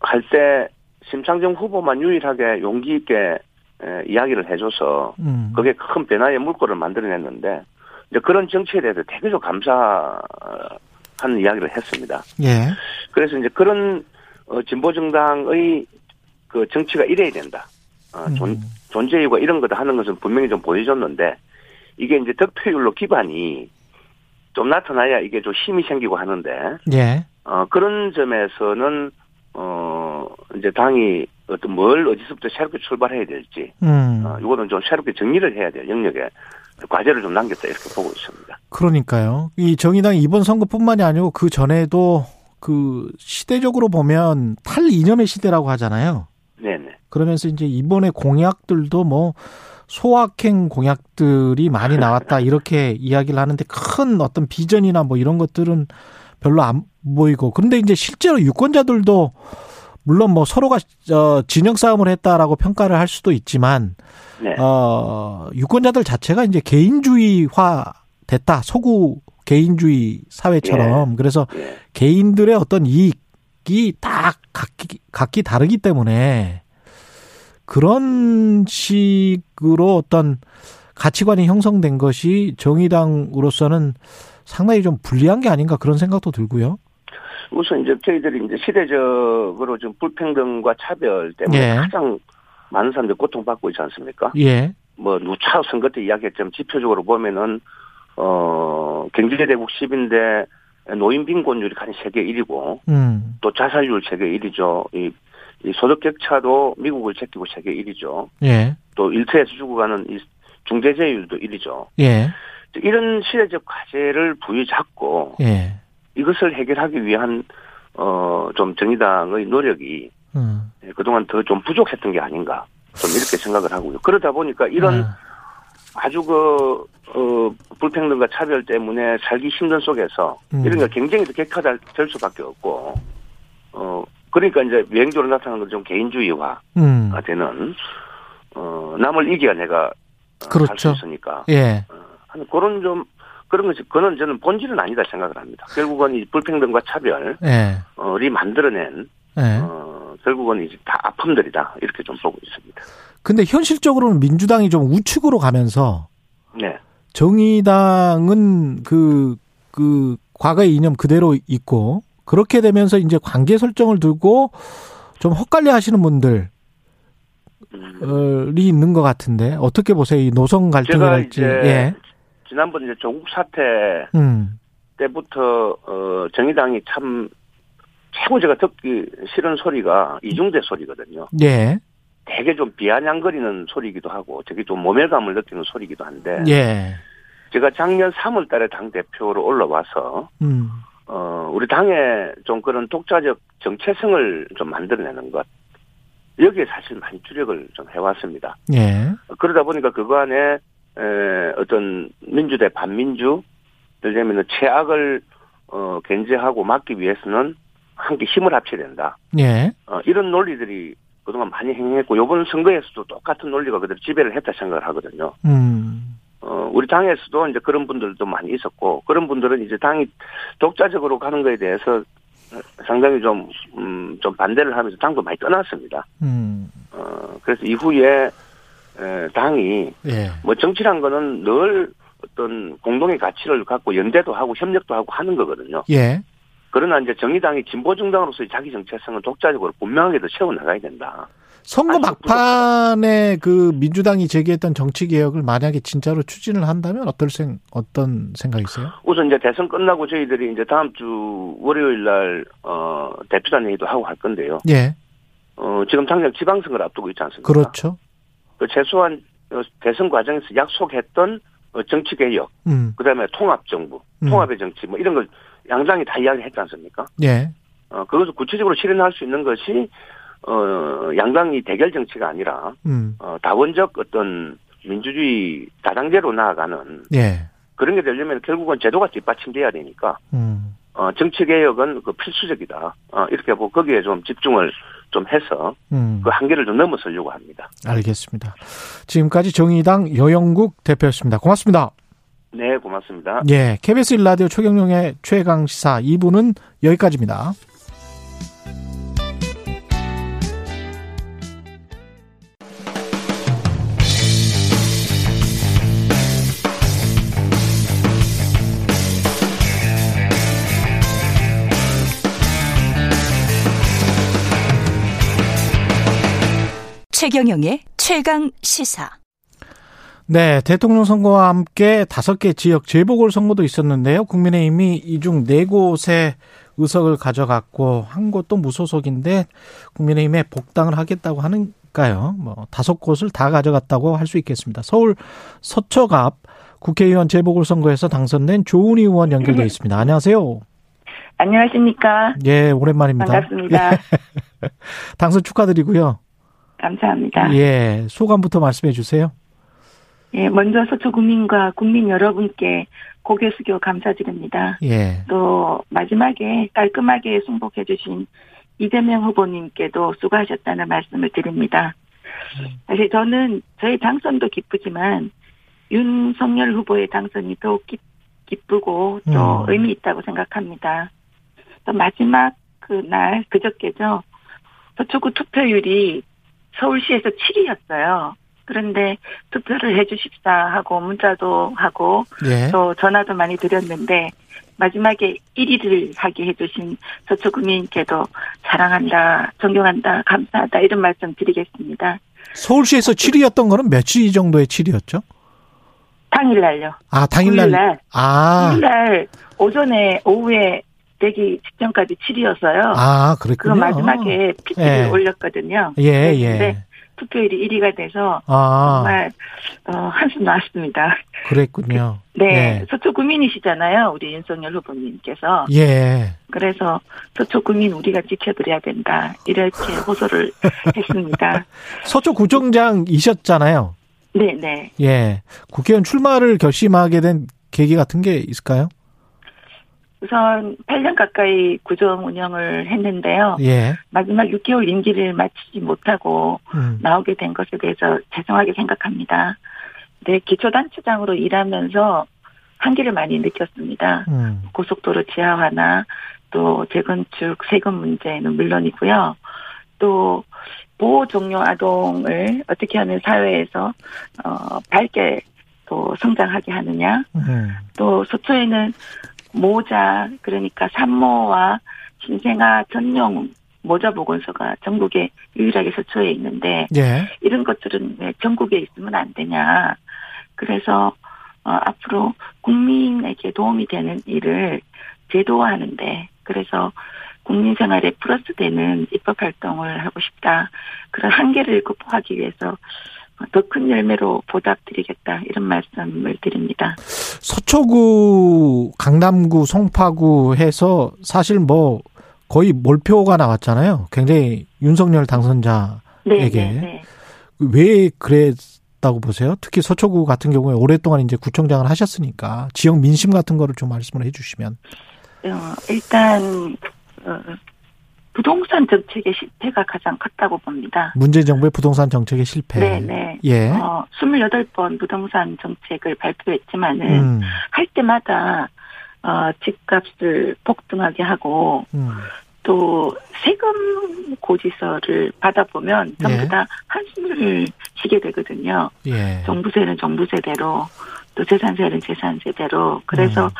할 때 심상정 후보만 유일하게 용기 있게 에, 이야기를 해줘서, 음. 그게 큰 변화의 물꼬를 만들어냈는데, 이제 그런 정치에 대해서 되게 좀 감사하는 이야기를 했습니다. 예. 그래서 이제 그런, 어, 진보 정당의 그 정치가 이래야 된다. 어, 존, 음. 존재 이유가 이런 거다 하는 것은 분명히 좀 보여줬는데, 이게 이제 득표율로 기반이 좀 나타나야 이게 좀 힘이 생기고 하는데. 예. 어, 그런 점에서는, 어, 이제 당이 어떤 뭘 어디서부터 새롭게 출발해야 될지. 음. 어, 이거는 좀 새롭게 정리를 해야 돼요. 영역에. 과제를 좀 남겼다 이렇게 보고 있습니다. 그러니까요. 이 정의당 이번 선거뿐만이 아니고 그 전에도 그 시대적으로 보면 탈 이념의 시대라고 하잖아요. 네네. 그러면서 이제 이번에 공약들도 뭐 소확행 공약들이 많이 나왔다 이렇게 이야기를 하는데 큰 어떤 비전이나 뭐 이런 것들은 별로 안 보이고 그런데 이제 실제로 유권자들도 물론 뭐 서로가 어 진영 싸움을 했다라고 평가를 할 수도 있지만 네. 어 유권자들 자체가 이제 개인주의화 됐다 소구 개인주의 사회처럼 예. 그래서 예. 개인들의 어떤 이익이 다 각기 각기 다르기 때문에 그런 식으로 어떤 가치관이 형성된 것이 정의당으로서는 상당히 좀 불리한 게 아닌가 그런 생각도 들고요. 우선 이제 저희들이 이제 시대적으로 좀 불평등과 차별 때문에 예. 가장 많은 사람들이 고통받고 있지 않습니까? 예. 뭐 누차 선거 때 이야기했지만 지표적으로 보면은 어 경제 대국 10인데 노인 빈곤율이 한 세계 1위고 음. 또 자살률 세계 1위죠. 이 이 소득 격차도 미국을 제끼고 세계 1위죠. 예. 또 일터에서 죽어가는 이 중대재율도 1위죠. 예. 이런 시대적 과제를 부여잡고 예. 이것을 해결하기 위한 어 좀 정의당의 노력이 음. 그동안 더 좀 부족했던 게 아닌가 좀 이렇게 생각을 하고요. 그러다 보니까 이런 음. 아주 그, 어, 불평등과 차별 때문에 살기 힘든 속에서 음. 이런 거 경쟁이 더 격화될 수밖에 없고, 어, 그러니까 이제 외행적으로 나타나는 건 좀 개인주의화가 음. 되는 어 남을 이겨야 내가 그렇죠. 할수 있으니까. 예. 어, 그런 좀 그런 것이 그는 저는 본질은 아니다 생각을 합니다. 결국은 이 불평등과 차별이 예. 만들어낸 예. 어, 결국은 이제 다 아픔들이다 이렇게 좀 보고 있습니다. 근데 현실적으로는 민주당이 좀 우측으로 가면서 네. 정의당은 그, 그, 과거의 이념 그대로 있고, 그렇게 되면서 이제 관계 설정을 두고 좀 헛갈려 하시는 분들 이 있는 것 같은데 어떻게 보세요? 이 노선 갈등이랄지. 예. 지난번 이제 조국 사태 음. 때부터 어 정의당이 참 최고 제가 듣기 싫은 소리가 이중대 소리거든요. 예. 되게 좀 비아냥거리는 소리이기도 하고 되게 좀 모멸감을 느끼는 소리이기도 한데. 예. 제가 작년 3월 달에 당 대표로 올라와서 음. 어, 우리 당에 좀 그런 독자적 정체성을 좀 만들어내는 것. 여기에 사실 많이 주력을 좀 해왔습니다. 예. 그러다 보니까 그거 안에, 에, 어떤 민주 대 반민주, 들면 최악을, 어, 견제하고 막기 위해서는 함께 힘을 합쳐야 된다. 예. 어, 이런 논리들이 그동안 많이 행했고 요번 선거에서도 똑같은 논리가 그대로 지배를 했다 생각을 하거든요. 음. 어, 우리 당에서도 이제 그런 분들도 많이 있었고 그런 분들은 이제 당이 독자적으로 가는 거에 대해서 상당히 좀, 음, 좀 반대를 하면서 당도 많이 떠났습니다. 음. 어, 그래서 이후에, 에, 당이, 예. 뭐 정치란 거는 늘 어떤 공동의 가치를 갖고 연대도 하고 협력도 하고 하는 거거든요. 예. 그러나 이제 정의당이 진보 정당으로서의 자기 정체성을 독자적으로 분명하게도 채워 나가야 된다. 선거 막판에 그 민주당이 제기했던 정치 개혁을 만약에 진짜로 추진을 한다면 어떨 생 어떤 생각이세요? 우선 이제 대선 끝나고 저희들이 이제 다음 주 월요일 날 어 대표단 회의도 하고 할 건데요. 예. 어 지금 당장 지방선거를 앞두고 있지 않습니까? 그렇죠. 그 최소한 어, 대선 과정에서 약속했던 어, 정치 개혁, 음. 그다음에 통합 정부, 음. 통합의 정치 뭐 이런 걸 양당이 다 이야기했지 않습니까? 예. 어 그것을 구체적으로 실현할 수 있는 것이 어, 양당이 대결 정치가 아니라, 음. 어, 다원적 어떤 민주주의 다당제로 나아가는, 예. 그런 게 되려면 결국은 제도가 뒷받침돼야 되니까, 음. 어, 정치 개혁은 그 필수적이다. 어, 이렇게 보고 거기에 좀 집중을 좀 해서, 음. 그 한계를 좀 넘어서려고 합니다. 알겠습니다. 지금까지 정의당 여영국 대표였습니다. 고맙습니다. 네, 고맙습니다. 예, KBS 일라디오 최경영의 최강 시사 2부는 여기까지입니다. 최경영의 최강 시사. 네, 대통령 선거와 함께 다섯 개 지역 재보궐 선거도 있었는데요. 국민의힘이 이 중 네 곳의 의석을 가져갔고 한 곳도 무소속인데 국민의힘에 복당을 하겠다고 하는가요? 뭐 다섯 곳을 다 가져갔다고 할 수 있겠습니다. 서울 서초갑 국회의원 재보궐 선거에서 당선된 조은희 의원 연결돼 있습니다. 안녕하세요. 안녕하십니까? 예, 오랜만입니다. 반갑습니다. 예. 당선 축하드리고요. 감사합니다. 예, 소감부터 말씀해 주세요. 예, 먼저 서초 국민과 국민 여러분께 고개 숙여 감사드립니다. 예. 또 마지막에 깔끔하게 승복해 주신 이재명 후보님께도 수고하셨다는 말씀을 드립니다. 사실 저는 저희 당선도 기쁘지만 윤석열 후보의 당선이 더욱 기, 기쁘고 또 음. 의미 있다고 생각합니다. 또 마지막 그날 그저께죠. 서초구 투표율이 서울시에서 7위였어요. 그런데 투표를 해주십사 하고 문자도 하고 예. 또 전화도 많이 드렸는데 마지막에 1위를 하게 해주신 서초구민께도 사랑한다, 존경한다, 감사하다 이런 말씀 드리겠습니다. 서울시에서 7위였던 거는 며칠 정도의 7위였죠? 당일날요. 아, 당일날. 당일날. 아. 당일날 오전에 오후에 되기 직전까지 7위였어요. 아, 그랬군요. 그 마지막에 PT를 예. 올렸거든요. 예, 예. 투표율이 1위가 돼서 아. 정말 어, 한숨 나왔습니다. 그랬군요. 네, 예. 서초 구민이시잖아요, 우리 윤석열 후보님께서. 예. 그래서 서초 구민 우리가 지켜드려야 된다 이렇게 호소를 했습니다. 서초 구청장이셨잖아요. 네, 네. 예, 국회의원 출마를 결심하게 된 계기 같은 게 있을까요? 우선 8년 가까이 구정 운영을 했는데요. 예. 마지막 6개월 임기를 마치지 못하고 음. 나오게 된 것에 대해서 죄송하게 생각합니다. 네, 기초단체장으로 일하면서 한계를 많이 느꼈습니다. 음. 고속도로 지하화나 또 재건축 세금 문제는 물론이고요. 또 보호 종료 아동을 어떻게 하면 사회에서 어 밝게 또 성장하게 하느냐. 음. 또 서초에는 모자 그러니까 산모와 신생아 전용 모자 보건소가 전국에 유일하게 서초에 있는데 예. 이런 것들은 왜 전국에 있으면 안 되냐. 그래서 어, 앞으로 국민에게 도움이 되는 일을 제도화하는데 그래서 국민 생활에 플러스 되는 입법 활동을 하고 싶다. 그런 한계를 극복하기 위해서 더 큰 열매로 보답드리겠다 이런 말씀을 드립니다. 서초구, 강남구, 송파구 해서 사실 뭐 거의 몰표가 나왔잖아요. 굉장히 윤석열 당선자에게 네, 네, 네. 왜 그랬다고 보세요? 특히 서초구 같은 경우에 오랫동안 이제 구청장을 하셨으니까 지역 민심 같은 거를 좀 말씀을 해주시면. 어, 일단 어, 부동산 정책의 실패가 가장 컸다고 봅니다. 문재인 정부의 부동산 정책의 실패. 네, 네. 예. 어, 28번 부동산 정책을 발표했지만은 음. 할 때마다 어, 집값을 폭등하게 하고 음. 또 세금 고지서를 받아보면 전부 예. 다 한숨을 쉬게 되거든요. 예. 정부세는 정부세대로 또 재산세는 재산세대로 그래서 음.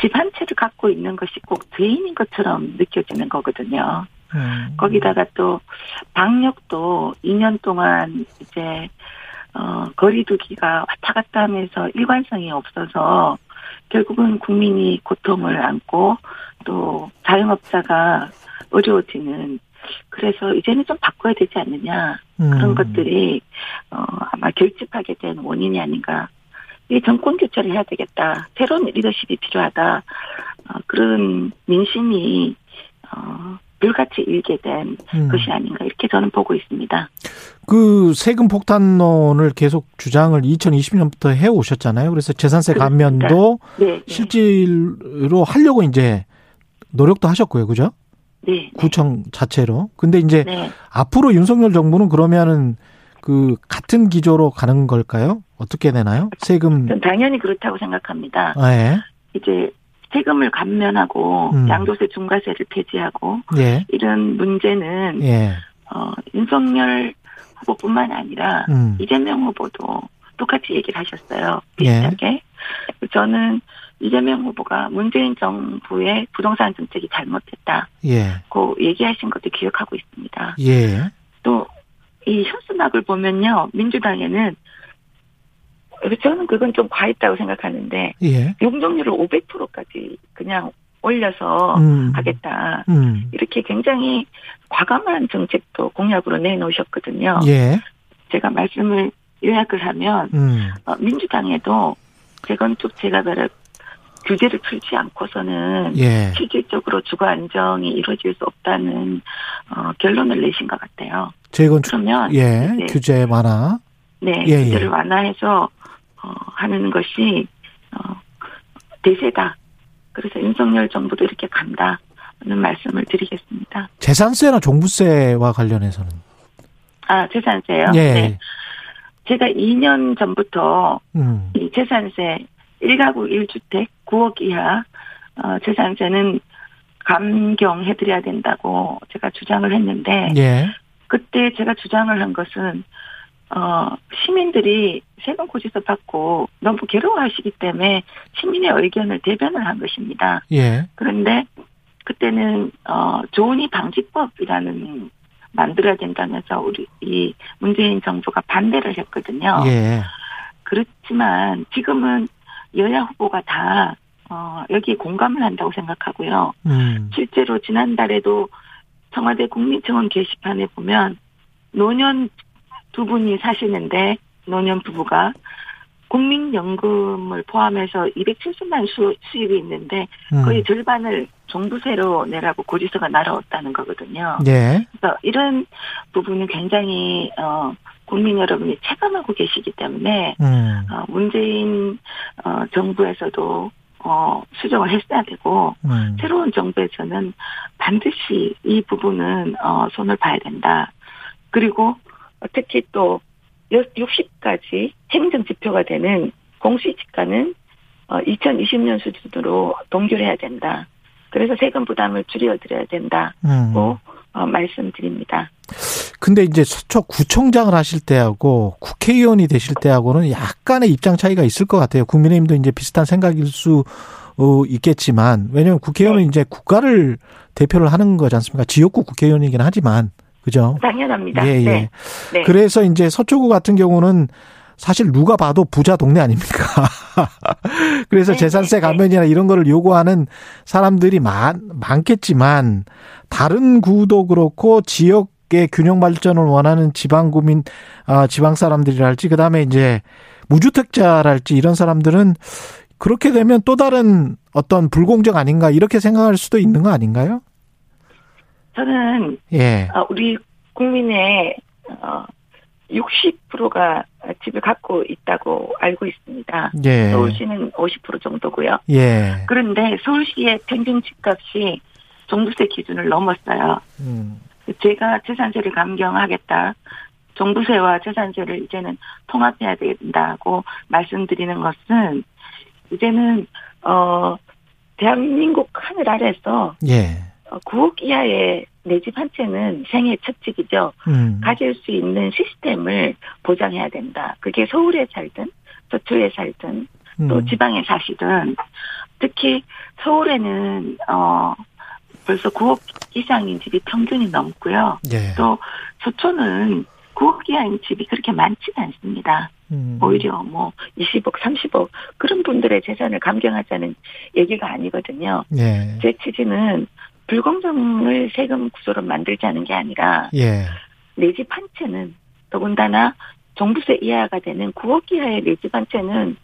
집 한 채를 갖고 있는 것이 꼭 죄인인 것처럼 느껴지는 거거든요. 음. 거기다가 또 방역도 2년 동안 이제 어 거리두기가 왔다 갔다 하면서 일관성이 없어서 결국은 국민이 고통을 안고 또 자영업자가 어려워지는 그래서 이제는 좀 바꿔야 되지 않느냐 그런 음. 것들이 어 아마 결집하게 된 원인이 아닌가 이 정권 교체를 해야 되겠다. 새로운 리더십이 필요하다. 어, 그런 민심이 어, 불같이 일게 된 음. 것이 아닌가 이렇게 저는 보고 있습니다. 그 세금 폭탄론을 계속 주장을 2020년부터 해 오셨잖아요. 그래서 재산세 감면도 네, 네. 실질로 하려고 이제 노력도 하셨고요, 그죠? 네. 구청 자체로. 근데 이제 네. 앞으로 윤석열 정부는 그러면은 그 같은 기조로 가는 걸까요? 어떻게 되나요? 세금 당연히 그렇다고 생각합니다. 아, 예. 이제 세금을 감면하고 음. 양도세 중과세를 폐지하고 예. 이런 문제는 예. 어, 윤석열 후보뿐만 아니라 음. 이재명 후보도 똑같이 얘기를 하셨어요. 비슷하게. 예. 저는 이재명 후보가 문재인 정부의 부동산 정책이 잘못됐다. 예. 고 얘기하신 것도 기억하고 있습니다. 예. 또 이 현수막을 보면요. 민주당에는 저는 그건 좀 과했다고 생각하는데 예. 용적률을 500%까지 그냥 올려서 음. 하겠다. 음. 이렇게 굉장히 과감한 정책도 공약으로 내놓으셨거든요. 예. 제가 말씀을 요약을 하면 음. 어, 민주당에도 재건축 재개발을 규제를 풀지 않고서는 예. 실질적으로 주거 안정이 이루어질 수 없다는 어, 결론을 내신 것 같아요. 재건축 그러면 예 규제 완화 네 예, 예. 규제를 예. 완화해서 어, 하는 것이 어, 대세다. 그래서 윤석열 정부도 이렇게 간다는 말씀을 드리겠습니다. 재산세나 종부세와 관련해서는 아 재산세요. 예. 네. 제가 2년 전부터 음. 이 재산세 1가구 1주택 9억 이하 어, 재산세는 감경해드려야 된다고 제가 주장을 했는데 예. 그때 제가 주장을 한 것은 어, 시민들이 세금 고지서 받고 너무 괴로워하시기 때문에 시민의 의견을 대변을 한 것입니다. 예. 그런데 그때는 어, 조은이 방지법이라는 만들어야 된다면서 우리 이 문재인 정부가 반대를 했거든요. 예. 그렇지만 지금은 여야 후보가 다 어, 여기에 공감을 한다고 생각하고요. 음. 실제로 지난달에도 청와대 국민청원 게시판에 보면 노년 두 분이 사시는데 노년 부부가 국민연금을 포함해서 270만 수, 수입이 있는데 음. 거의 절반을 종부세로 내라고 고지서가 날아왔다는 거거든요. 네. 그래서 이런 부분은 굉장히 어 국민 여러분이 체감하고 계시기 때문에 음. 어, 문재인 어, 정부에서도 어, 수정을 했어야 되고 음. 새로운 정부에서는 반드시 이 부분은 어, 손을 봐야 된다. 그리고 특히 또 60까지 행정 지표가 되는 공시지가는 2020년 어, 수준으로 동결해야 된다. 그래서 세금 부담을 줄여드려야 된다고 음. 어, 말씀드립니다. 근데 이제 서초 구청장을 하실 때하고 국회의원이 되실 때하고는 약간의 입장 차이가 있을 것 같아요. 국민의힘도 이제 비슷한 생각일 수 어, 있겠지만 왜냐하면 국회의원은 네. 이제 국가를 대표를 하는 거지 않습니까? 지역구 국회의원이긴 하지만 그죠? 당연합니다. 예, 예. 네. 네. 그래서 이제 서초구 같은 경우는 사실 누가 봐도 부자 동네 아닙니까? 그래서 네, 재산세. 감면이나 이런 거를 요구하는 사람들이 많, 많겠지만 다른 구도 그렇고 지역의 균형 발전을 원하는 지방 구민, 아, 지방 사람들이랄지 그다음에 이제 무주택자랄지 이런 사람들은 그렇게 되면 또 다른 어떤 불공정 아닌가 이렇게 생각할 수도 있는 거 아닌가요? 저는 예. 어, 우리 국민의 60%가 어, 집을 갖고 있다고 알고 있습니다. 예. 서울시는 50% 정도고요. 예. 그런데 서울시의 평균 집값이 종부세 기준을 넘었어요. 음. 제가 재산세를 감경하겠다. 종부세와 재산세를 이제는 통합해야 된다고 말씀드리는 것은 이제는 어 대한민국 하늘 아래서 예. 9억 어, 이하의 내 집 한 채는 생애 첫 집이죠. 음. 가질 수 있는 시스템을 보장해야 된다. 그게 서울에 살든 서초에 살든 또 음. 지방에 사시든 특히 서울에는 어 벌써 9억 이상인 집이 평균이 넘고요. 예. 또 서초는 9억 이하인 집이 그렇게 많지는 않습니다. 음. 오히려 뭐 20억, 30억 그런 분들의 재산을 감경하자는 얘기가 아니거든요. 예. 제 취지는 불공정을 세금 구조로 만들자는 게 아니라 예. 내 집 한 채는 더군다나 종부세 이하가 되는 9억 이하의 내 집 한 채는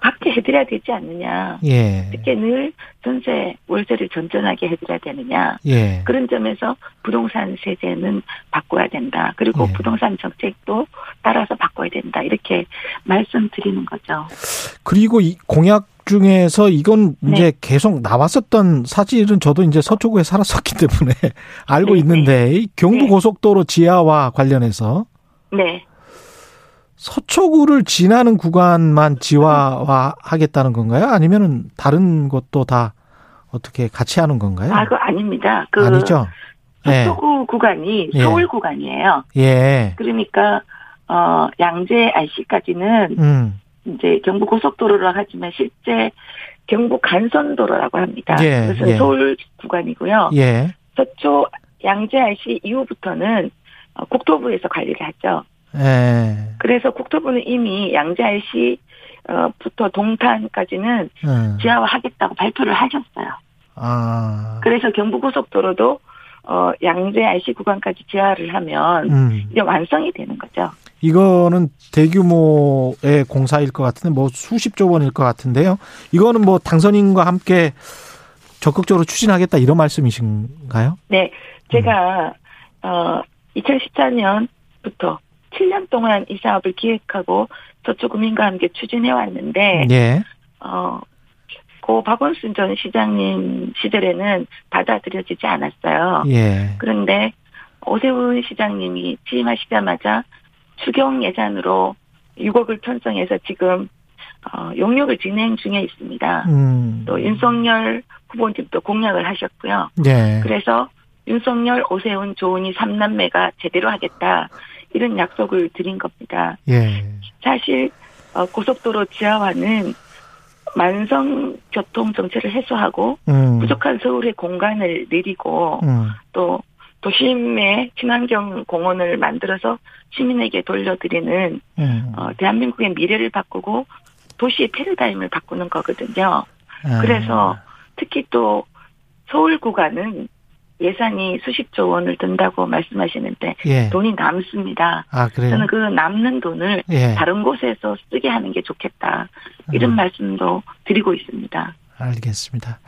받게 해드려야 되지 않느냐. 예. 특히 늘 전세, 월세를 전전하게 해드려야 되느냐. 예. 그런 점에서 부동산 세제는 바꿔야 된다. 그리고 예. 부동산 정책도 따라서 바꿔야 된다. 이렇게 말씀드리는 거죠. 그리고 이 공약 중에서 이건 네. 이제 계속 나왔었던 사실은 저도 이제 서초구에 살았었기 때문에 알고 네. 있는데 네. 경부 고속도로 지하와 관련해서 네. 서초구를 지나는 구간만 지화하겠다는 건가요? 아니면은 다른 것도 다 어떻게 같이 하는 건가요? 아, 그 아닙니다. 그 아니죠. 서초구 네. 구간이 예. 서울 예. 구간이에요. 예. 그러니까 어 양재 IC까지는 음. 이제 경부 고속도로라 하지만 실제 경부 간선도로라고 합니다. 예. 그래서 예. 서울 구간이고요. 예. 서초 양재 IC 이후부터는 어, 국토부에서 관리를 하죠. 예. 그래서 국토부는 이미 양재시 부터 동탄까지는 음. 지하화하겠다고 발표를 하셨어요. 아. 그래서 경부고속도로도 어 양재 IC 구간까지 지하를 하면 음. 이제 완성이 되는 거죠. 이거는 대규모의 공사일 것 같은데 뭐 수십조 원일 것 같은데요. 이거는 뭐 당선인과 함께 적극적으로 추진하겠다 이런 말씀이신가요? 네, 제가 음. 어 2014년부터 7년 동안 이 사업을 기획하고 저축구민과 함께 추진해 왔는데, 예. 어, 고 박원순 전 시장님 시절에는 받아들여지지 않았어요. 예. 그런데 오세훈 시장님이 취임하시자마자 추경 예산으로 6억을 편성해서 지금 어, 용역을 진행 중에 있습니다. 음. 또 윤석열 후보님도 공약을 하셨고요. 예. 그래서 윤석열, 오세훈, 조은희 3남매가 제대로 하겠다. 이런 약속을 드린 겁니다. 예. 사실 어, 고속도로 지하화는 만성 교통 정체를 해소하고 음. 부족한 서울의 공간을 내리고 음. 또 도심의 친환경 공원을 만들어서 시민에게 돌려드리는 음. 어, 대한민국의 미래를 바꾸고 도시의 패러다임을 바꾸는 거거든요. 아. 그래서 특히 또 서울 구간은 예산이 수십조 원을 든다고 말씀하시는데 예. 돈이 남습니다. 아, 그래요? 저는 그 남는 돈을 예. 다른 곳에서 쓰게 하는 게 좋겠다. 이런 음. 말씀도 드리고 있습니다. 알겠습니다.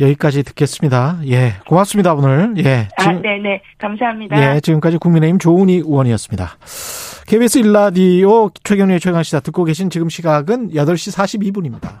여기까지 듣겠습니다. 예, 고맙습니다 오늘. 예, 아, 네 네 감사합니다. 예, 지금까지 국민의힘 조은희 의원이었습니다. KBS 일라디오 최경련의 최강 시사 듣고 계신 지금 시각은 8시 42분입니다.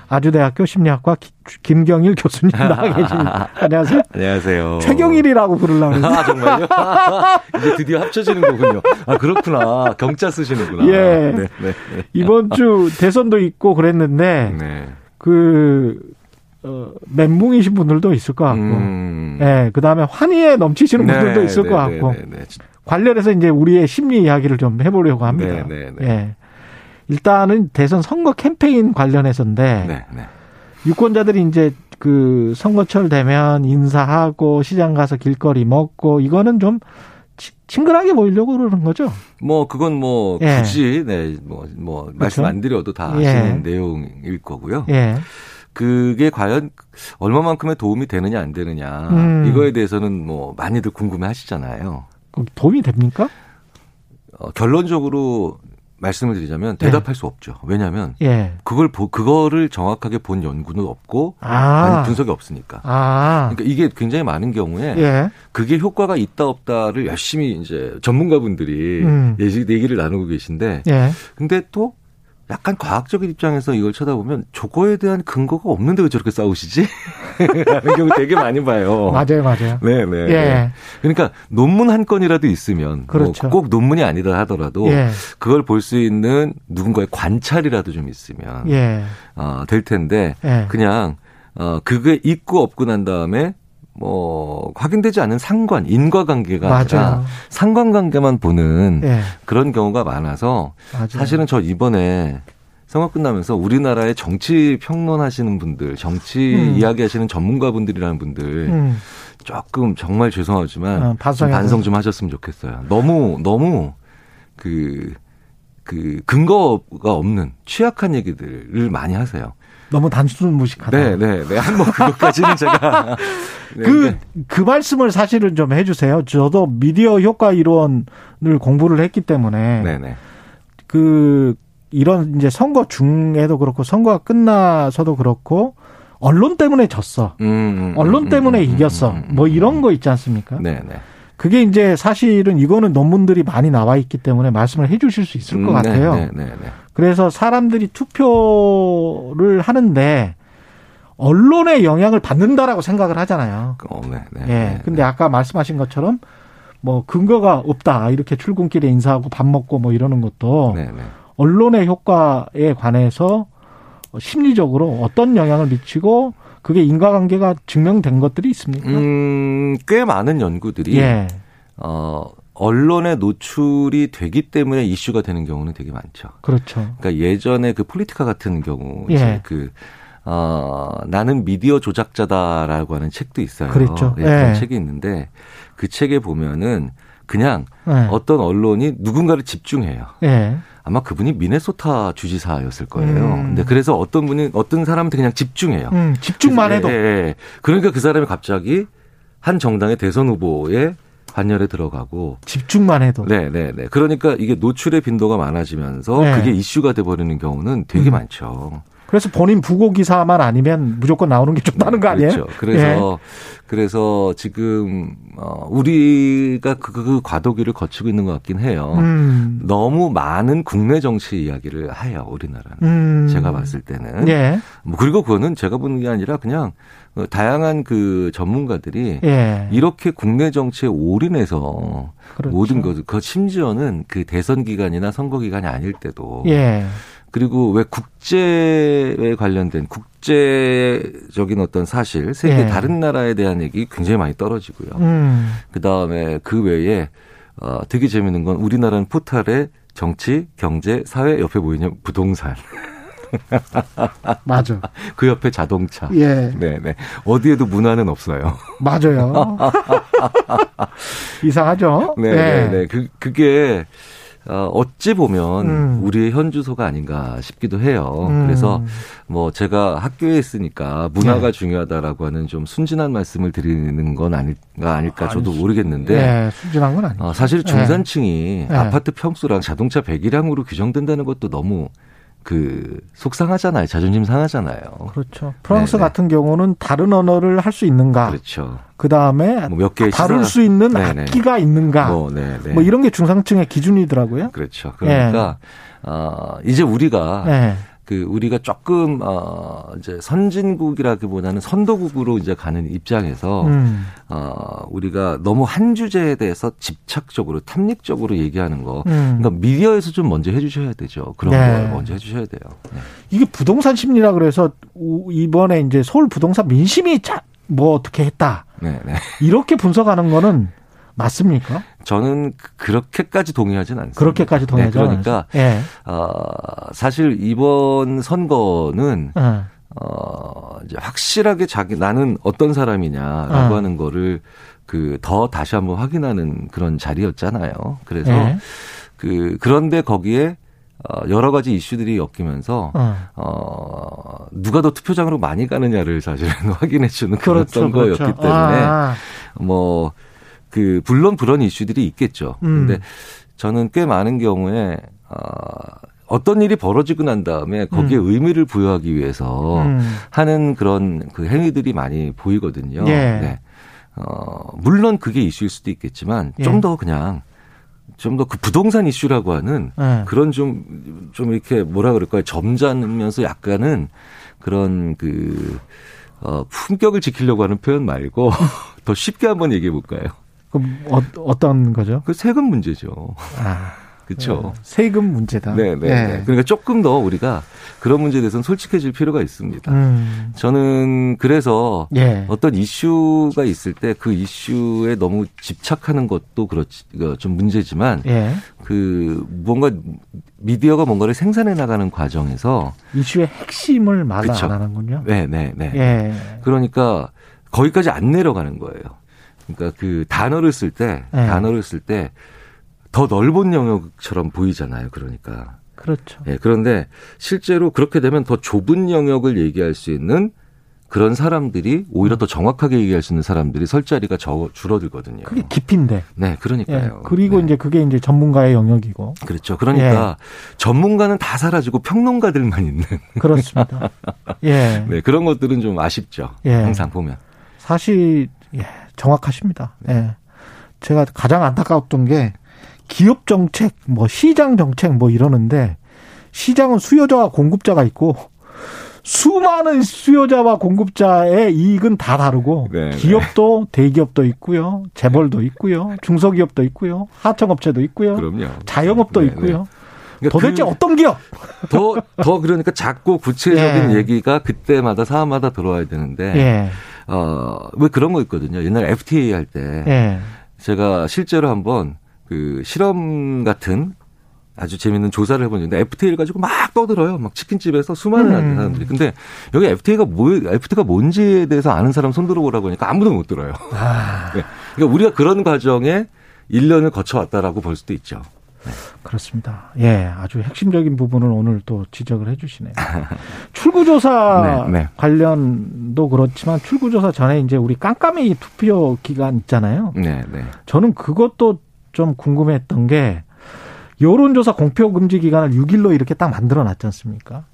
아주대학교 심리학과 김경일 교수님 나와 계십니다. 안녕하세요. 안녕하세요. 최경일이라고 부르려고 아, 정말요? 이제 드디어 합쳐지는 거군요. 아, 그렇구나. 경자 쓰시는구나. 예. 네, 네, 네. 이번 주 대선도 있고 그랬는데, 네. 그, 어, 멘붕이신 분들도 있을 것 같고, 음. 예, 그 다음에 환희에 넘치시는 네, 분들도 있을 것 네, 같고, 네, 관련해서 이제 우리의 심리 이야기를 좀 해보려고 합니다. 예. 일단은 대선 선거 캠페인 관련해서인데 네, 네. 유권자들이 이제 그 선거철 되면 인사하고 시장 가서 길거리 먹고 이거는 좀 친근하게 보이려고 그러는 거죠. 뭐 그건 뭐 예. 굳이 네뭐뭐 뭐 그렇죠? 말씀 안 드려도 다 예. 아시는 예. 내용일 거고요. 예. 그게 과연 얼마만큼의 도움이 되느냐 안 되느냐 음. 이거에 대해서는 뭐 많이들 궁금해 하시잖아요. 도움이 됩니까? 어, 결론적으로 말씀을 드리자면 대답할 예. 수 없죠. 왜냐하면 예. 그걸 보, 그거를 정확하게 본 연구는 없고 아. 분석이 없으니까. 아. 그러니까 이게 굉장히 많은 경우에 예. 그게 효과가 있다 없다를 열심히 이제 전문가분들이 음. 얘기를 나누고 계신데, 예. 근데 또 약간 과학적인 입장에서 이걸 쳐다보면 저거에 대한 근거가 없는데 왜 저렇게 싸우시지? 라는 경우 되게 많이 봐요. 맞아요, 맞아요. 네, 네. 예. 네. 그러니까 논문 한 건이라도 있으면 뭐 그렇죠. 뭐 꼭 논문이 아니다 하더라도 예. 그걸 볼 수 있는 누군가의 관찰이라도 좀 있으면 예. 어, 될 텐데 예. 그냥 어, 그게 있고 없고 난 다음에 뭐 확인되지 않은 상관 인과관계가 맞아요. 아니라 상관관계만 보는 네. 그런 경우가 많아서 맞아요. 사실은 저 이번에 선거 끝나면서 우리나라의 정치 평론하시는 분들, 정치 음. 이야기하시는 전문가분들이라는 분들 음. 조금 정말 죄송하지만 어, 반성 좀 하셨으면 좋겠어요. 너무 너무 그그 그 근거가 없는 취약한 얘기들을 많이 하세요. 너무 단순 무식하다. 네, 네, 네. 뭐 그것까지는 제가 네, 그, 네. 그 말씀을 사실은 좀 해주세요. 저도 미디어 효과 이론을 공부를 했기 때문에. 네네. 네. 그, 이런 이제 선거 중에도 그렇고 선거가 끝나서도 그렇고 언론 때문에 졌어. 음, 음, 언론 음, 때문에 음, 음 이겼어. 음, 뭐 이런 거 있지 않습니까? 네 네. 그게 이제 사실은 이거는 논문들이 많이 나와 있기 때문에 말씀을 해 주실 수 있을 것 같아요. 네 네 네. 그래서 사람들이 투표를 하는데 언론의 영향을 받는다라고 생각을 하잖아요. 어, 네, 네, 예. 네, 근데 아까 말씀하신 것처럼 뭐 근거가 없다 이렇게 출근길에 인사하고 밥 먹고 뭐 이러는 것도 네, 네. 언론의 효과에 관해서 심리적으로 어떤 영향을 미치고 그게 인과관계가 증명된 것들이 있습니까? 음, 꽤 많은 연구들이 예. 어, 언론에 노출이 되기 때문에 이슈가 되는 경우는 되게 많죠. 그렇죠. 그러니까 예전에 그 폴리티카 같은 경우 예. 그 어, 나는 미디어 조작자다라고 하는 책도 있어요. 그렇죠. 예, 그런 예. 책이 있는데 그 책에 보면은 그냥 예. 어떤 언론이 누군가를 집중해요. 예. 아마 그분이 미네소타 주지사였을 거예요. 음. 근데 그래서 어떤 분이 어떤 사람한테 그냥 집중해요. 음, 집중만 해도. 예, 예. 그러니까 그 사람이 갑자기 한 정당의 대선 후보에 관열에 들어가고 집중만 해도 네, 네, 네. 그러니까 이게 노출의 빈도가 많아지면서 네. 그게 이슈가 돼 버리는 경우는 되게 음. 많죠. 그래서 본인 부고 기사만 아니면 무조건 나오는 게 좋다는 거 아니에요? 그렇죠. 그래서 예. 그래서 지금 어 우리가 그, 그, 그 과도기를 거치고 있는 것 같긴 해요. 음. 너무 많은 국내 정치 이야기를 해요 우리나라는. 음. 제가 봤을 때는. 예. 뭐 그리고 그거는 제가 보는 게 아니라 그냥 어, 다양한 그 전문가들이 예. 이렇게 국내 정치에 올인해서 그렇죠. 모든 것, 그 심지어는 그 대선 기간이나 선거 기간이 아닐 때도 예. 그리고 왜 국제에 관련된 국제적인 어떤 사실, 세계 예. 다른 나라에 대한 얘기 굉장히 많이 떨어지고요. 음. 그 다음에 그 외에 어, 되게 재밌는 건 우리나라는 포탈에 정치, 경제, 사회 옆에 보이는 부동산. 맞아. 그 옆에 자동차. 예. 네, 네. 어디에도 문화는 없어요. 맞아요. 이상하죠? 네, 네, 예. 네. 그, 그게 어, 어찌 보면 음. 우리의 현주소가 아닌가 싶기도 해요. 음. 그래서 뭐 제가 학교에 있으니까 문화가 네. 중요하다라고 하는 좀 순진한 말씀을 드리는 건 아닐까 아닐까 저도 모르겠는데 네, 순진한 건 아니죠. 어, 사실 중산층이 네. 아파트 평수랑 자동차 배기량으로 규정된다는 것도 너무 그 속상하잖아요. 자존심 상하잖아요. 그렇죠. 프랑스 네네. 같은 경우는 다른 언어를 할 수 있는가? 그렇죠. 그 다음에 뭐몇 개 다룰 수 있는 네네. 악기가 있는가? 뭐, 뭐, 이런 게 중상층의 기준이더라고요. 그렇죠. 그러니까 네. 어, 이제 우리가 네. 그 우리가 조금 어 이제 선진국이라기보다는 선도국으로 이제 가는 입장에서 음. 어 우리가 너무 한 주제에 대해서 집착적으로 탐닉적으로 얘기하는 거 음. 그러니까 미디어에서 좀 먼저 해주셔야 되죠 그런 네. 걸 먼저 해주셔야 돼요. 네. 이게 부동산 심리라 그래서 이번에 이제 서울 부동산 민심이 자, 뭐 어떻게 했다. 네, 네. 이렇게 분석하는 거는 맞습니까? 저는 그렇게까지 동의하지는 않습니다. 그렇게까지 동의하지 네, 그러니까 예. 어, 사실 이번 선거는 예. 어, 이제 확실하게 자기 나는 어떤 사람이냐라고 예. 하는 거를 그 더 다시 한번 확인하는 그런 자리였잖아요. 그래서 예. 그 그런데 거기에 어, 여러 가지 이슈들이 엮이면서 어. 어 누가 더 투표장으로 많이 가느냐를 사실은 확인해 주는 그런 그렇죠, 선거였기 그렇죠. 때문에 아. 뭐 그 물론 그런 이슈들이 있겠죠. 음. 근데 저는 꽤 많은 경우에 어, 어떤 일이 벌어지고 난 다음에 거기에 음. 의미를 부여하기 위해서 음. 하는 그런 그 행위들이 많이 보이거든요. 예. 네. 어, 물론 그게 이슈일 수도 있겠지만 예. 좀더 그냥 좀 더 그 부동산 이슈라고 하는 예. 그런 좀, 좀 이렇게 뭐라 그럴까요. 점잖으면서 약간은 그런 그, 어, 품격을 지키려고 하는 표현 말고 더 쉽게 한번 얘기해 볼까요? 그럼 어, 어떤 거죠? 그 세금 문제죠. 아. 그렇죠. 세금 문제다. 네, 네, 네. 네. 그러니까 조금 더 우리가 그런 문제에 대해서는 솔직해질 필요가 있습니다. 음. 저는 그래서 예. 어떤 이슈가 있을 때 그 이슈에 너무 집착하는 것도 그렇지 그좀 문제지만 예. 그 뭔가 미디어가 뭔가를 생산해 나가는 과정에서 이슈의 핵심을 말안 하는군요. 네, 네, 네. 예. 그러니까 거기까지 안 내려가는 거예요. 그러니까 그 단어를 쓸 때, 예. 단어를 쓸 때 더 넓은 영역처럼 보이잖아요. 그러니까. 그렇죠. 예, 그런데 실제로 그렇게 되면 더 좁은 영역을 얘기할 수 있는 그런 사람들이 오히려 더 정확하게 얘기할 수 있는 사람들이 설 자리가 저, 줄어들거든요. 그게 깊인데. 네, 그러니까요. 예, 그리고 네. 이제 그게 이제 전문가의 영역이고. 그렇죠. 그러니까 예. 전문가는 다 사라지고 평론가들만 있는. 그렇습니다. 예. 네, 그런 것들은 좀 아쉽죠. 예. 항상 보면. 사실 예, 정확하십니다. 예. 제가 가장 안타까웠던 게 기업 정책, 뭐 시장 정책 뭐 이러는데 시장은 수요자와 공급자가 있고 수많은 수요자와 공급자의 이익은 다 다르고 네, 네. 기업도 대기업도 있고요. 재벌도 있고요. 중소기업도 있고요. 하청업체도 있고요. 그럼요. 자영업도 네, 네. 있고요. 그러니까 도대체 그 어떤 기업? 더, 더 그러니까 작고 구체적인 예. 얘기가 그때마다 사안마다 들어와야 되는데, 예. 어, 왜 그런 거 있거든요. 옛날 FTA 할 때, 예. 제가 실제로 한번 그 실험 같은 아주 재밌는 조사를 해보는데 FTA를 가지고 막 떠들어요. 막 치킨집에서 수많은 음. 사람들이. 근데 여기 FTA가 뭐, FTA가 뭔지에 대해서 아는 사람 손 들어 보라고 하니까 아무도 못 들어요. 아. 네. 그러니까 우리가 그런 과정에 1년을 거쳐왔다라고 볼 수도 있죠. 네. 그렇습니다. 예, 아주 핵심적인 부분을 오늘 또 지적을 해 주시네요. 출구조사 네, 네. 관련도 그렇지만 출구조사 전에 이제 우리 깜깜이 투표 기간 있잖아요. 네, 네. 저는 그것도 좀 궁금했던 게 여론조사 공표 금지 기간을 6일로 이렇게 딱 만들어 놨지 않습니까?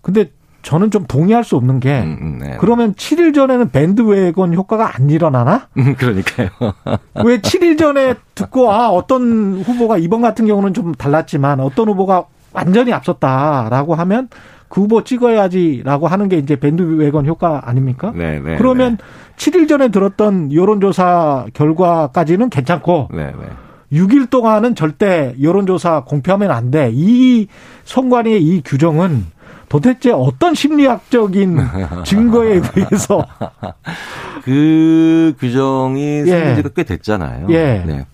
근데 저는 좀 동의할 수 없는 게 음, 음 네. 그러면 7일 전에는 밴드웨건 효과가 안 일어나나? 음, 그러니까요. 왜 7일 전에 듣고 아 어떤 후보가 이번 같은 경우는 좀 달랐지만 어떤 후보가 완전히 앞섰다라고 하면 그 후보 찍어야지라고 하는 게 이제 밴드웨건 효과 아닙니까? 네, 네, 그러면 네. 7일 전에 들었던 여론조사 결과까지는 괜찮고 네, 네. 6일 동안은 절대 여론조사 공표하면 안 돼. 이 선관위의 이 규정은 도대체 어떤 심리학적인 증거에 의해서 그 규정이 생긴 지가 예. 꽤 됐잖아요. 예. 네.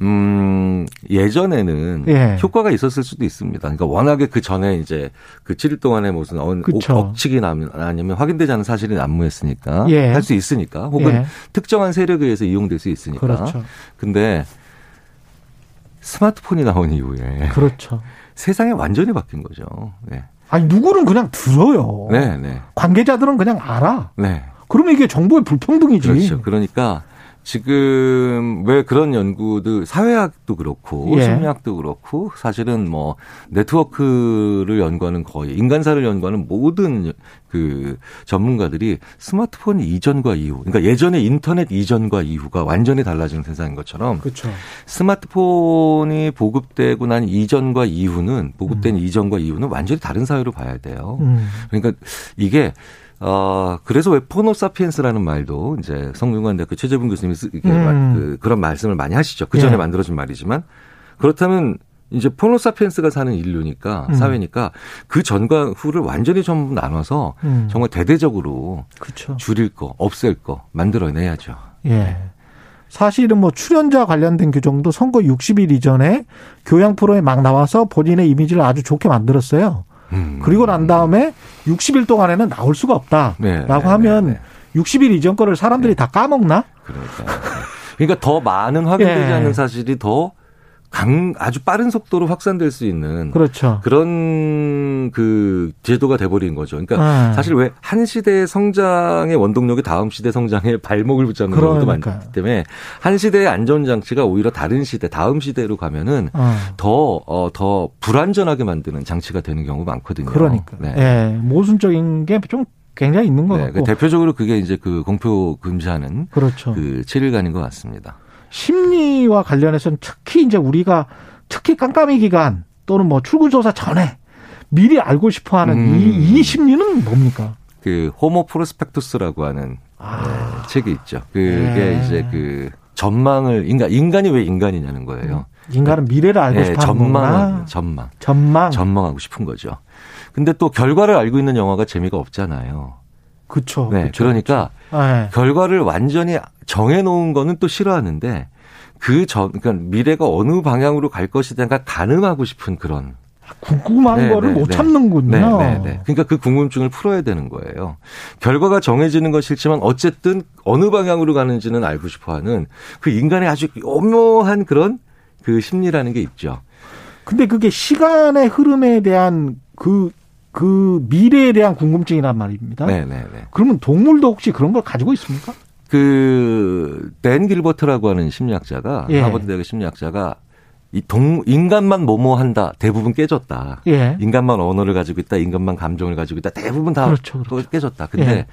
음, 예전에는 예. 효과가 있었을 수도 있습니다. 그러니까 워낙에 그 전에 이제 그 7일 동안에 무슨 억측이 나면 아니면 확인되지 않은 사실이 난무했으니까 예. 할수 있으니까 혹은 예. 특정한 세력에 의해서 이용될 수 있으니까. 그렇죠. 근데 스마트폰이 나온 이후에 그렇죠. 세상이 완전히 바뀐 거죠. 네. 아니 누구는 그냥 들어요. 네, 네. 관계자들은 그냥 알아. 네. 그러면 이게 정보의 불평등이지. 그렇죠. 그러니까 지금 왜 그런 연구들 사회학도 그렇고 예. 심리학도 그렇고 사실은 뭐 네트워크를 연구하는 거의 인간사를 연구하는 모든 그 전문가들이 스마트폰 이전과 이후 그러니까 예전에 인터넷 이전과 이후가 완전히 달라진 세상인 것처럼 그렇죠. 스마트폰이 보급되고 난 이전과 이후는 보급된 음. 이전과 이후는 완전히 다른 사회로 봐야 돼요. 음. 그러니까 이게 어, 그래서 왜 포노사피엔스라는 말도 이제 성균관대학교 최재분 교수님이 쓰, 음. 그, 그런 말씀을 많이 하시죠. 그 전에 예. 만들어진 말이지만 그렇다면 이제 포노사피엔스가 사는 인류니까 음. 사회니까 그 전과 후를 완전히 전부 나눠서 음. 정말 대대적으로 그쵸. 줄일 거, 없앨 거 만들어내야죠. 예. 사실은 뭐 출연자 관련된 규정도 선거 60일 이전에 교양 프로에 막 나와서 본인의 이미지를 아주 좋게 만들었어요. 음. 그리고 난 다음에 60일 동안에는 나올 수가 없다라고 네, 네, 하면 네, 60일 이전 거를 사람들이 다 까먹나? 그러니까. 그러니까 더 많은 확인되지 예. 않는 사실이 더 강 아주 빠른 속도로 확산될 수 있는 그렇죠. 그런 그 제도가 돼버린 거죠. 그러니까 네. 사실 왜 한 시대의 성장의 원동력이 다음 시대 성장에 발목을 붙잡는 그러니까. 경우도 많기 때문에 한 시대의 안전 장치가 오히려 다른 시대, 다음 시대로 가면은 어. 더더 어, 더 불안전하게 만드는 장치가 되는 경우가 많거든요. 그러니까 네. 네. 모순적인 게좀 굉장히 있는 것 네, 같고 그 대표적으로 그게 이제 그 공표 금지하는 그렇죠. 그 7일간인 것 같습니다. 심리와 관련해서는 특히 이제 우리가 특히 깜깜이 기간 또는 뭐 출구조사 전에 미리 알고 싶어 하는 음. 이, 이 심리는 뭡니까? 그 호모 프로스펙투스라고 하는 아. 네, 책이 있죠. 그게 네. 이제 그 전망을 인간 인간이 왜 인간이냐는 거예요. 인간은 미래를 알고 네, 싶어 하는 전망, 전망, 전망, 전망하고 싶은 거죠. 근데 또 결과를 알고 있는 영화가 재미가 없잖아요. 그렇죠. 네, 그쵸, 그러니까 그쵸. 네. 결과를 완전히 정해놓은 거는 또 싫어하는데 그 전, 그러니까 미래가 어느 방향으로 갈 것이다가 가늠하고 싶은 그런. 궁금한 네, 거를 네, 못 네. 참는군요. 네, 네, 네. 그러니까 그 궁금증을 풀어야 되는 거예요. 결과가 정해지는 건 싫지만 어쨌든 어느 방향으로 가는지는 알고 싶어 하는 그 인간의 아주 오묘한 그런 그 심리라는 게 있죠. 근데 그게 시간의 흐름에 대한 그, 그 미래에 대한 궁금증이란 말입니다. 네네네. 그러면 동물도 혹시 그런 걸 가지고 있습니까? 그 댄 길버트라고 하는 심리학자가 예. 하버드 대학의 심리학자가 이 동, 인간만 뭐뭐 한다. 대부분 깨졌다. 예. 인간만 언어를 가지고 있다. 인간만 감정을 가지고 있다. 대부분 다 그렇죠, 그렇죠. 깨졌다. 근데 예.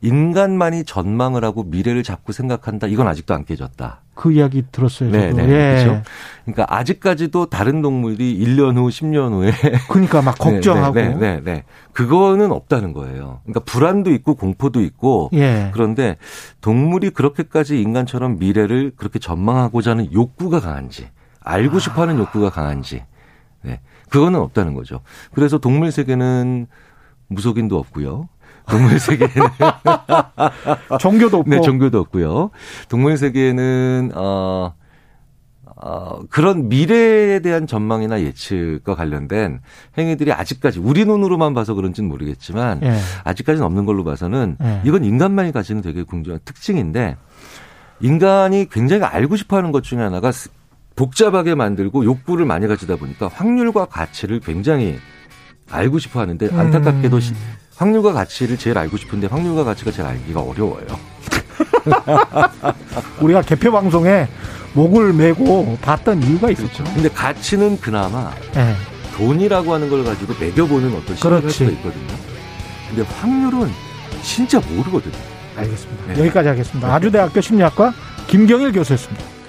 인간만이 전망을 하고 미래를 잡고 생각한다. 이건 아직도 안 깨졌다. 그 이야기 들었어요. 네, 네. 예. 그렇죠. 그러니까 아직까지도 다른 동물이 1년 후, 10년 후에 그러니까 막 걱정하고 네, 네, 네, 네, 그거는 없다는 거예요. 그러니까 불안도 있고 공포도 있고 예. 그런데 동물이 그렇게까지 인간처럼 미래를 그렇게 전망하고자 하는 욕구가 강한지 알고 싶어 하는 욕구가 강한지. 네. 그거는 없다는 거죠. 그래서 동물 세계는 무속인도 없고요. 동물 세계에는 종교도 없고 네, 종교도 없고요. 동물 세계에는 어, 어 그런 미래에 대한 전망이나 예측과 관련된 행위들이 아직까지 우리 눈으로만 봐서 그런지는 모르겠지만 예. 아직까지는 없는 걸로 봐서는 예. 이건 인간만이 가지는 되게 궁중한 특징인데 인간이 굉장히 알고 싶어하는 것 중에 하나가 복잡하게 만들고 욕구를 많이 가지다 보니까 확률과 가치를 굉장히 알고 싶어 하는데 안타깝게도 음. 확률과 가치를 제일 알고 싶은데 확률과 가치가 제일 알기가 어려워요. 우리가 개표 방송에 목을 메고 봤던 이유가 있었죠. 근데 가치는 그나마 네. 돈이라고 하는 걸 가지고 매겨보는 어떤 시도가 있거든요. 근데 확률은 진짜 모르거든요. 알겠습니다. 네. 여기까지 하겠습니다. 아주대학교 심리학과 김경일 교수였습니다.